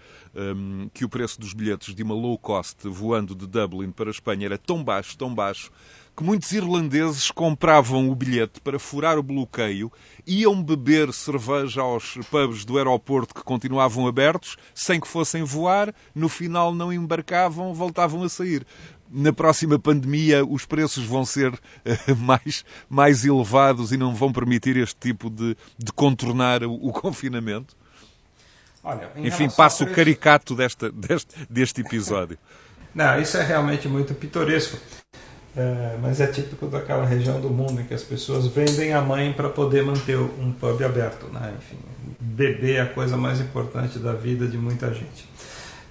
B: que o preço dos bilhetes de uma low cost voando de Dublin para a Espanha era tão baixo, tão baixo, que muitos irlandeses compravam o bilhete para furar o bloqueio, iam beber cerveja aos pubs do aeroporto que continuavam abertos, sem que fossem voar, no final não embarcavam, voltavam a sair. Na próxima pandemia, os preços vão ser uh, mais, mais elevados e não vão permitir este tipo de, de contornar o, o confinamento? Olha, Enfim, passo o caricato desta, deste, deste episódio.
C: Não, isso é realmente muito pitoresco. É, mas é típico daquela região do mundo em que as pessoas vendem a mãe para poder manter um pub aberto. Né? Enfim, beber é a coisa mais importante da vida de muita gente.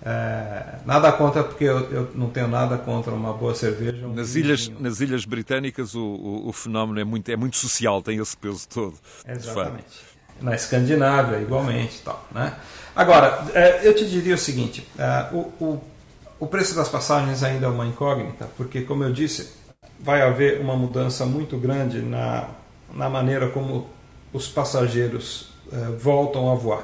C: É, nada contra, porque eu, eu, não tenho nada contra uma boa cerveja. Um
B: nas, ilhas, nas Ilhas Britânicas o, o, o, fenómeno é muito, é muito social, tem esse peso todo.
C: Exatamente. Na Escandinávia, igualmente. Tal, né? Agora, é, eu te diria o seguinte: é, o, o, o preço das passagens ainda é uma incógnita, porque, como eu disse, vai haver uma mudança muito grande na, na maneira como os passageiros é, voltam a voar.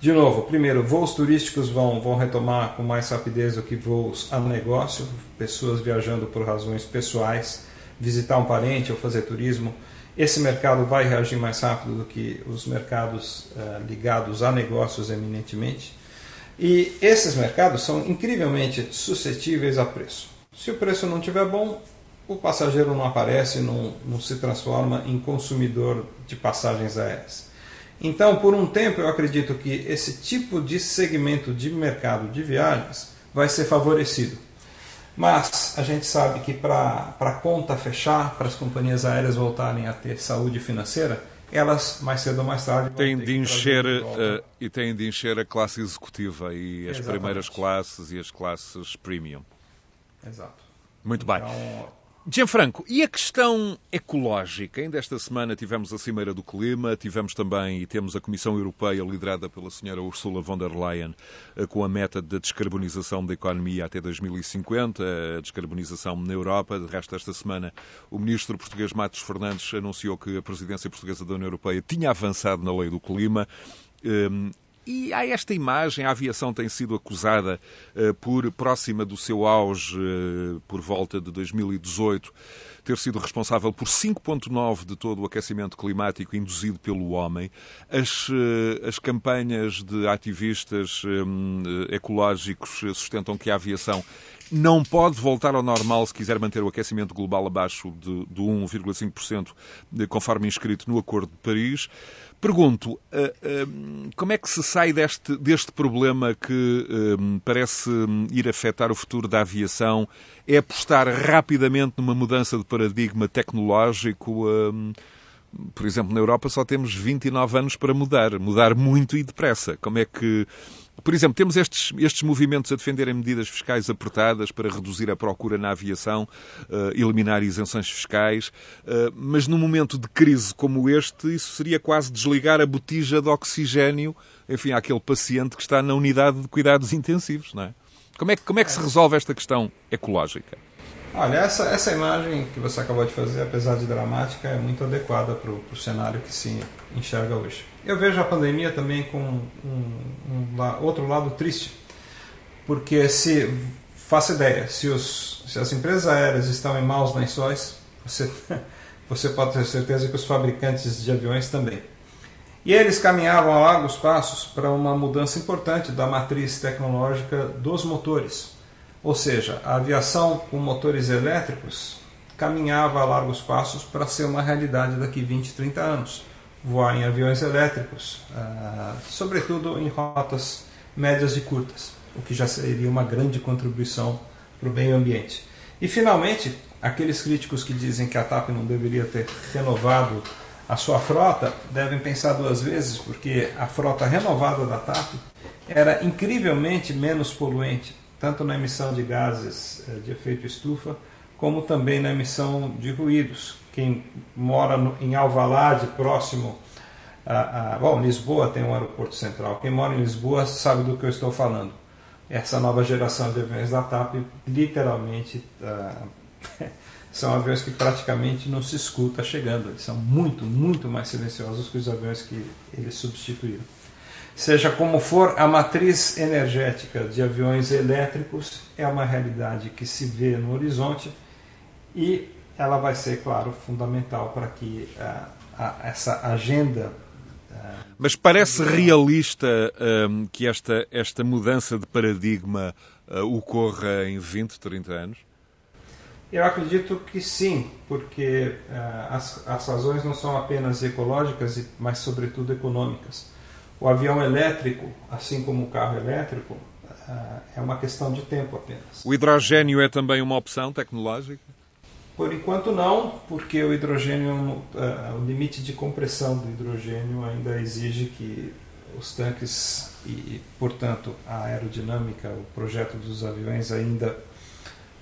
C: De novo, primeiro, voos turísticos vão, vão retomar com mais rapidez do que voos a negócio, pessoas viajando por razões pessoais, visitar um parente ou fazer turismo esse mercado vai reagir mais rápido do que os mercados uh, ligados a negócios eminentemente. E esses mercados são incrivelmente suscetíveis a preço. Se o preço não estiver bom, o passageiro não aparece, não, não se transforma em consumidor de passagens aéreas. Então, por um tempo, eu acredito que esse tipo de segmento de mercado de viagens vai ser favorecido. Mas a gente sabe que para a conta fechar, para as companhias aéreas voltarem a ter saúde financeira, elas mais cedo ou mais tarde
B: têm de encher uh, e têm de encher a classe executiva e as Exatamente. primeiras classes e as classes premium.
C: Exato.
B: Muito então, bem. Gianfranco, e a questão ecológica? Ainda esta semana tivemos a Cimeira do Clima, tivemos também e temos a Comissão Europeia liderada pela senhora Ursula von der Leyen eh, com a meta de descarbonização da economia até 2050, a descarbonização na Europa. De resto, esta semana o ministro português Matos Fernandes anunciou que a presidência portuguesa da União Europeia tinha avançado na lei do clima. E há esta imagem, a aviação tem sido acusada uh, por, próxima do seu auge, uh, por volta de 2018, ter sido responsável por 5,9% de todo o aquecimento climático induzido pelo homem. As, uh, as campanhas de ativistas um, ecológicos sustentam que a aviação não pode voltar ao normal se quiser manter o aquecimento global abaixo de, de 1,5%, conforme inscrito no Acordo de Paris. Pergunto, uh, uh, como é que se sai deste, deste problema que uh, parece ir afetar o futuro da aviação? É apostar rapidamente numa mudança de paradigma tecnológico? por exemplo, na Europa só temos 29 anos para mudar, mudar muito e depressa. Como é que por exemplo, temos estes, estes movimentos a defenderem medidas fiscais apertadas para reduzir a procura na aviação, uh, eliminar isenções fiscais, uh, mas num momento de crise como este, isso seria quase desligar a botija de oxigênio, enfim, àquele paciente que está na unidade de cuidados intensivos, não é? Como é, como é que se resolve esta questão ecológica?
C: Olha, essa, essa imagem que você acabou de fazer, apesar de dramática, é muito adequada para o cenário que se enxerga hoje. Eu vejo a pandemia também com um, um, um outro lado triste, porque se faça ideia, se, os, se as empresas aéreas estão em maus lençóis, você, você pode ter certeza que os fabricantes de aviões também. E eles caminhavam a largos passos para uma mudança importante da matriz tecnológica dos motores Ou seja, a aviação com motores elétricos caminhava a largos passos para ser uma realidade daqui 20, 30 anos. Voar em aviões elétricos, ah, sobretudo em rotas médias e curtas, o que já seria uma grande contribuição para o meio ambiente. E finalmente, aqueles críticos que dizem que a TAP não deveria ter renovado a sua frota devem pensar duas vezes, porque a frota renovada da TAP era incrivelmente menos poluente, tanto na emissão de gases eh, de efeito estufa, como também na emissão de ruídos. Quem mora no, em Alvalade, próximo a, a. Bom, Lisboa tem um aeroporto central. Quem mora em Lisboa sabe do que eu estou falando. Essa nova geração de aviões da TAP, literalmente, uh, são aviões que praticamente não se escuta chegando. Eles são muito, muito mais silenciosos que os aviões que eles substituíram. Seja como for, a matriz energética de aviões elétricos é uma realidade que se vê no horizonte e ela vai ser, claro, fundamental para que uh, a, essa agenda.
B: Uh, Mas parece realista um, que esta, esta mudança de paradigma uh, ocorra em 20, 30 anos?
C: Eu acredito que sim, porque as, as razões não são apenas ecológicas, mas, sobretudo, econômicas. O avião elétrico, assim como o carro elétrico, ah, é uma questão de tempo apenas.
B: O hidrogênio é também uma opção tecnológica?
C: Por enquanto não, porque o hidrogênio, ah, o limite de compressão do hidrogênio ainda exige que os tanques e, portanto, a aerodinâmica, o projeto dos aviões ainda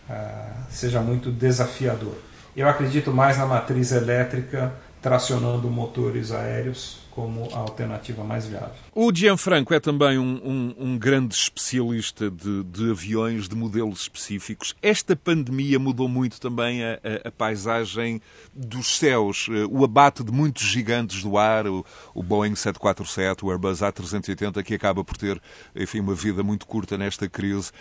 C: uh, seja muito desafiador. Eu acredito mais na matriz elétrica tracionando motores aéreos como a alternativa mais viável.
B: O Gianfranco é também um, um, um grande especialista de, de, aviões, de modelos específicos. Esta pandemia mudou muito também a, a, a, paisagem dos céus, eh, o abate de muitos gigantes do ar, o, o Boeing 747, o Airbus A380, que acaba por ter, enfim, uma vida muito curta nesta crise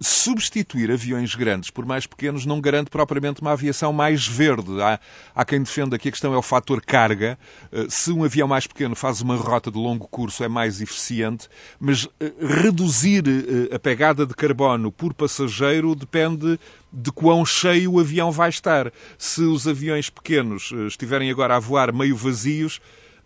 B: substituir aviões grandes por mais pequenos não garante propriamente uma aviação mais verde. Há, há quem defenda que a questão é o fator carga. Eh, se um avião mais pequeno faz uma rota de longo curso, é mais eficiente, mas eh, reduzir eh, a pegada de carbono por passageiro depende de quão cheio o avião vai estar. Se os aviões pequenos estiverem agora a voar meio vazios,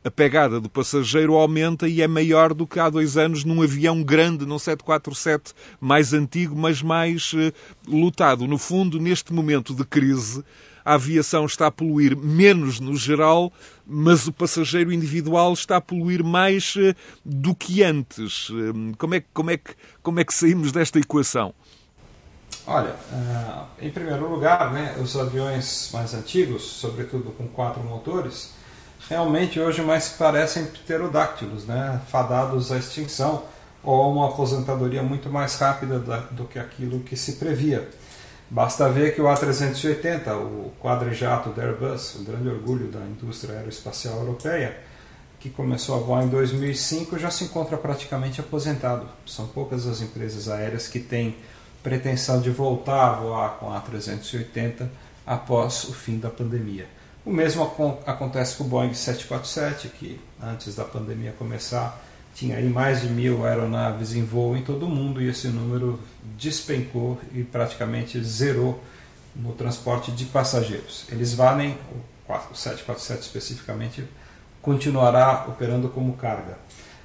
B: a pegada do passageiro aumenta e é maior do que há dois anos num avião grande, num 747 mais antigo, mas mais uh, lotado. No fundo, neste momento de crise, a aviação está a poluir menos no geral, mas o passageiro individual está a poluir mais uh, do que antes. Uh, como, é, como, é que, como é que saímos desta equação?
C: Olha, uh, em primeiro lugar, né, os aviões mais antigos, sobretudo com quatro motores, realmente hoje mais parecem pterodáctilos, né? fadados à extinção ou uma aposentadoria muito mais rápida do que aquilo que se previa. Basta ver que o A380, o quadrijato da Airbus, o grande orgulho da indústria aeroespacial europeia, que começou a voar em 2005, já se encontra praticamente aposentado. São poucas as empresas aéreas que têm pretensão de voltar a voar com a A380 após o fim da pandemia. O mesmo acontece com o Boeing 747, que antes da pandemia começar tinha aí mais de mil aeronaves em voo em todo o mundo e esse número despencou e praticamente zerou no transporte de passageiros. Eles valem, o 747 especificamente, continuará operando como carga.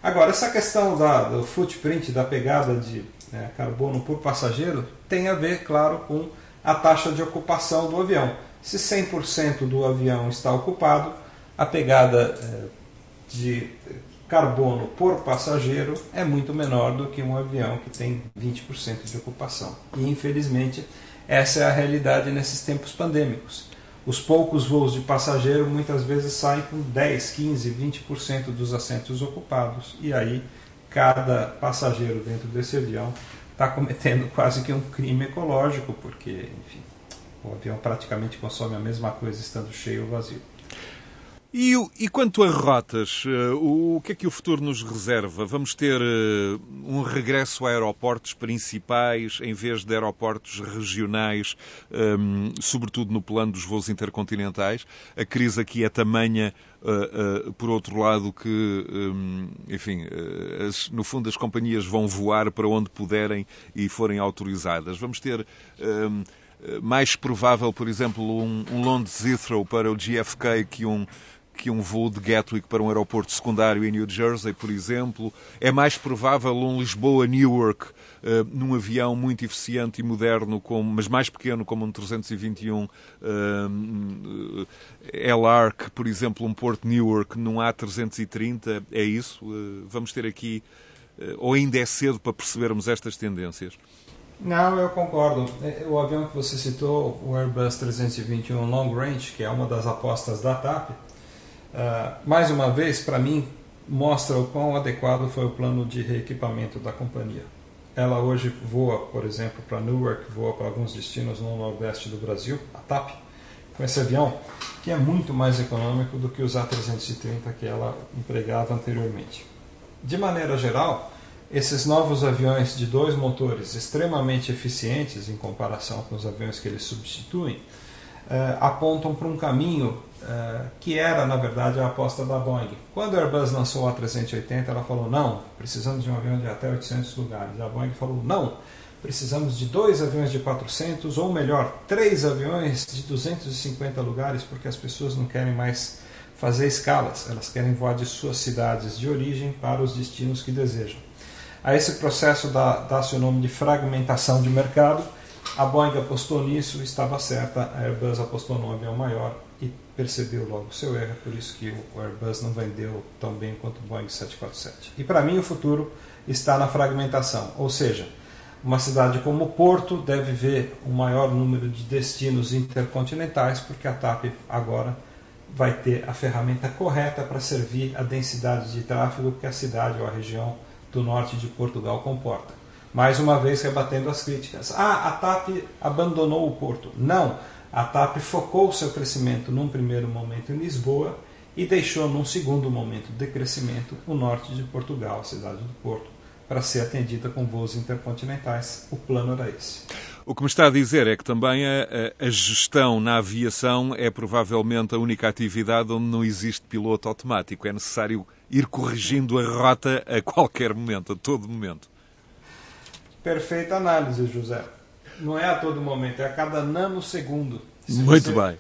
C: Agora, essa questão da, do footprint, da pegada de né, carbono por passageiro, tem a ver, claro, com a taxa de ocupação do avião. Se 100% do avião está ocupado, a pegada eh, de carbono por passageiro é muito menor do que um avião que tem 20% de ocupação. E infelizmente, essa é a realidade nesses tempos pandêmicos. Os poucos voos de passageiro muitas vezes saem com 10, 15, 20% dos assentos ocupados. E aí, cada passageiro dentro desse avião está cometendo quase que um crime ecológico, porque, o avião praticamente consome a mesma coisa estando cheio ou vazio.
B: E, e, quanto a rotas, uh, o, que é que o futuro nos reserva? Vamos ter uh, um regresso a aeroportos principais em vez de aeroportos regionais, um, sobretudo no plano dos voos intercontinentais? A crise aqui é tamanha, uh, por outro lado, que, um, enfim, no fundo as companhias vão voar para onde puderem e forem autorizadas. Vamos ter hum, mais provável, por exemplo, um, um Londres Heathrow para o GFK que um que um voo de Gatwick para um aeroporto secundário em New Jersey, por exemplo. É mais provável um Lisboa-Newark uh, num avião muito eficiente e moderno, com, mas mais pequeno, como um 321 uh, que, por exemplo, um Porto Newark num A330. É isso? Uh, vamos ter aqui. Ou ainda é cedo para percebermos estas tendências?
C: Não, eu concordo. É, o avião que você citou, o Airbus 321 Long Range, que é uma das apostas da TAP, Uh, mais uma vez, para mim, mostra o quão adequado foi o plano de reequipamento da companhia. Ela hoje voa, por exemplo, para Newark, voa para alguns destinos no nordeste do Brasil, a TAP, com esse avião, que é muito mais econômico do que os A330 que ela empregava anteriormente. De maneira geral, esses novos aviões de dois motores extremamente eficientes em comparação com os aviões que eles substituem, uh, apontam para um caminho uh, que era, na verdade, a aposta da Boeing. Quando a Airbus lançou a 380, ela falou: não, precisamos de um avião de até 800 lugares. A Boeing falou: não, precisamos de dois aviões de 400, ou melhor, três aviões de 250 lugares, porque as pessoas não querem mais fazer escalas, elas querem voar de suas cidades de origem para os destinos que desejam. A esse processo dá-se o nome de fragmentação de mercado a Boeing apostou nisso, estava certa, a Airbus apostou num avião maior e percebeu logo o seu erro, por isso que o Airbus não vendeu tão bem quanto o Boeing 747. E para mim o futuro está na fragmentação, ou seja, uma cidade como Porto deve ver um maior número de destinos intercontinentais, porque a TAP agora vai ter a ferramenta correta para servir a densidade de tráfego que a cidade ou a região do norte de Portugal comporta mais uma vez rebatendo as críticas. Ah, a TAP abandonou o porto. Não, a TAP focou seu crescimento num primeiro momento em Lisboa e deixou num segundo momento de crescimento o norte de Portugal, a cidade do Porto, para ser atendida com voos intercontinentais. O plano era esse.
B: O que me está a dizer é que também a, a, gestão na aviação é provavelmente a única atividade onde não existe piloto automático. É necessário ir corrigindo a rota a qualquer momento, a todo momento.
C: Perfeita análise, José. Não é a todo momento, é a cada nanosegundo.
B: Se Muito bem.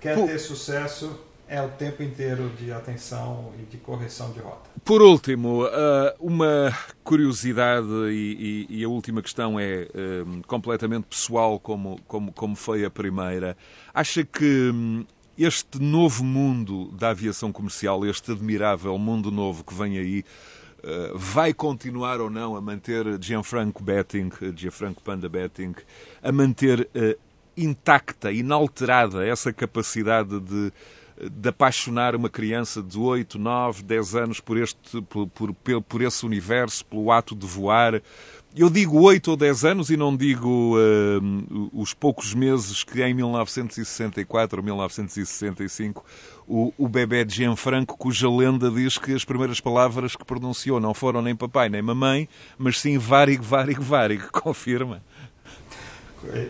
C: Quer ter sucesso, é o tempo inteiro de atenção e de correção de rota.
B: Por último, eh, uma curiosidade e, a última questão é eh, completamente pessoal, como, como, como foi a primeira. Acha que hum, este novo mundo da aviação comercial, este admirável mundo novo que vem aí, eh, vai continuar ou não a manter Gianfranco Betting, Gianfranco Panda Betting, a manter uh, intacta, inalterada essa capacidade de, de apaixonar uma criança de 8, 9, 10 anos por, este, por, por, por esse universo, pelo ato de voar, eu digo 8 ou 10 anos e não digo uh, os poucos meses que em 1964 ou 1965 o, o bebê de Gianfranco, cuja lenda diz que as primeiras palavras que pronunciou não foram nem papai nem mamãe, mas sim varig, varig, varig. Confirma?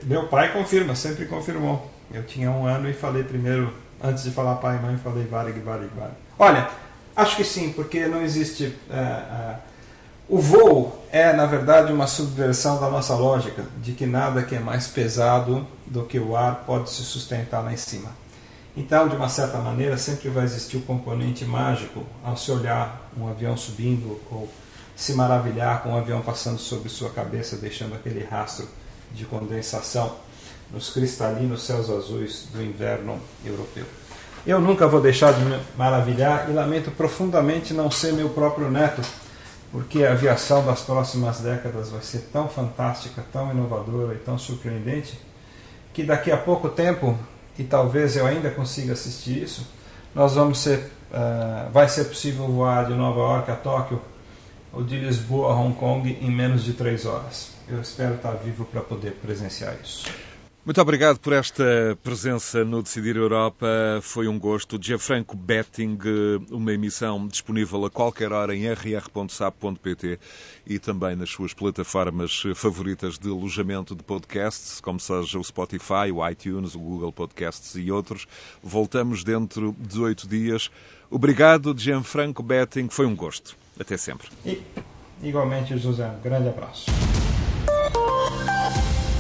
C: Meu pai confirma, sempre confirmou. Eu tinha um ano e falei primeiro, antes de falar pai e mãe, falei varig, varig, varig. Olha, acho que sim, porque não existe. Uh, uh, o voo é, na verdade, uma subversão da nossa lógica de que nada que é mais pesado do que o ar pode se sustentar lá em cima. Então, de uma certa maneira, sempre vai existir o componente mágico ao se olhar um avião subindo ou se maravilhar com um avião passando sobre sua cabeça, deixando aquele rastro de condensação nos cristalinos céus azuis do inverno europeu. Eu nunca vou deixar de me maravilhar e lamento profundamente não ser meu próprio neto porque a aviação das próximas décadas vai ser tão fantástica, tão inovadora e tão surpreendente, que daqui a pouco tempo, e talvez eu ainda consiga assistir isso, nós vamos ser, uh, vai ser possível voar de Nova York a Tóquio ou de Lisboa a Hong Kong em menos de três horas. Eu espero estar vivo para poder presenciar isso.
B: Muito obrigado por esta presença no Decidir Europa. Foi um gosto. Gianfranco Betting, uma emissão disponível a qualquer hora em rr.sap.pt e também nas suas plataformas favoritas de alojamento de podcasts, como seja o Spotify, o iTunes, o Google Podcasts e outros. Voltamos dentro de oito dias. Obrigado, Gianfranco Betting. Foi um gosto. Até sempre.
C: E, igualmente, José. Um grande abraço.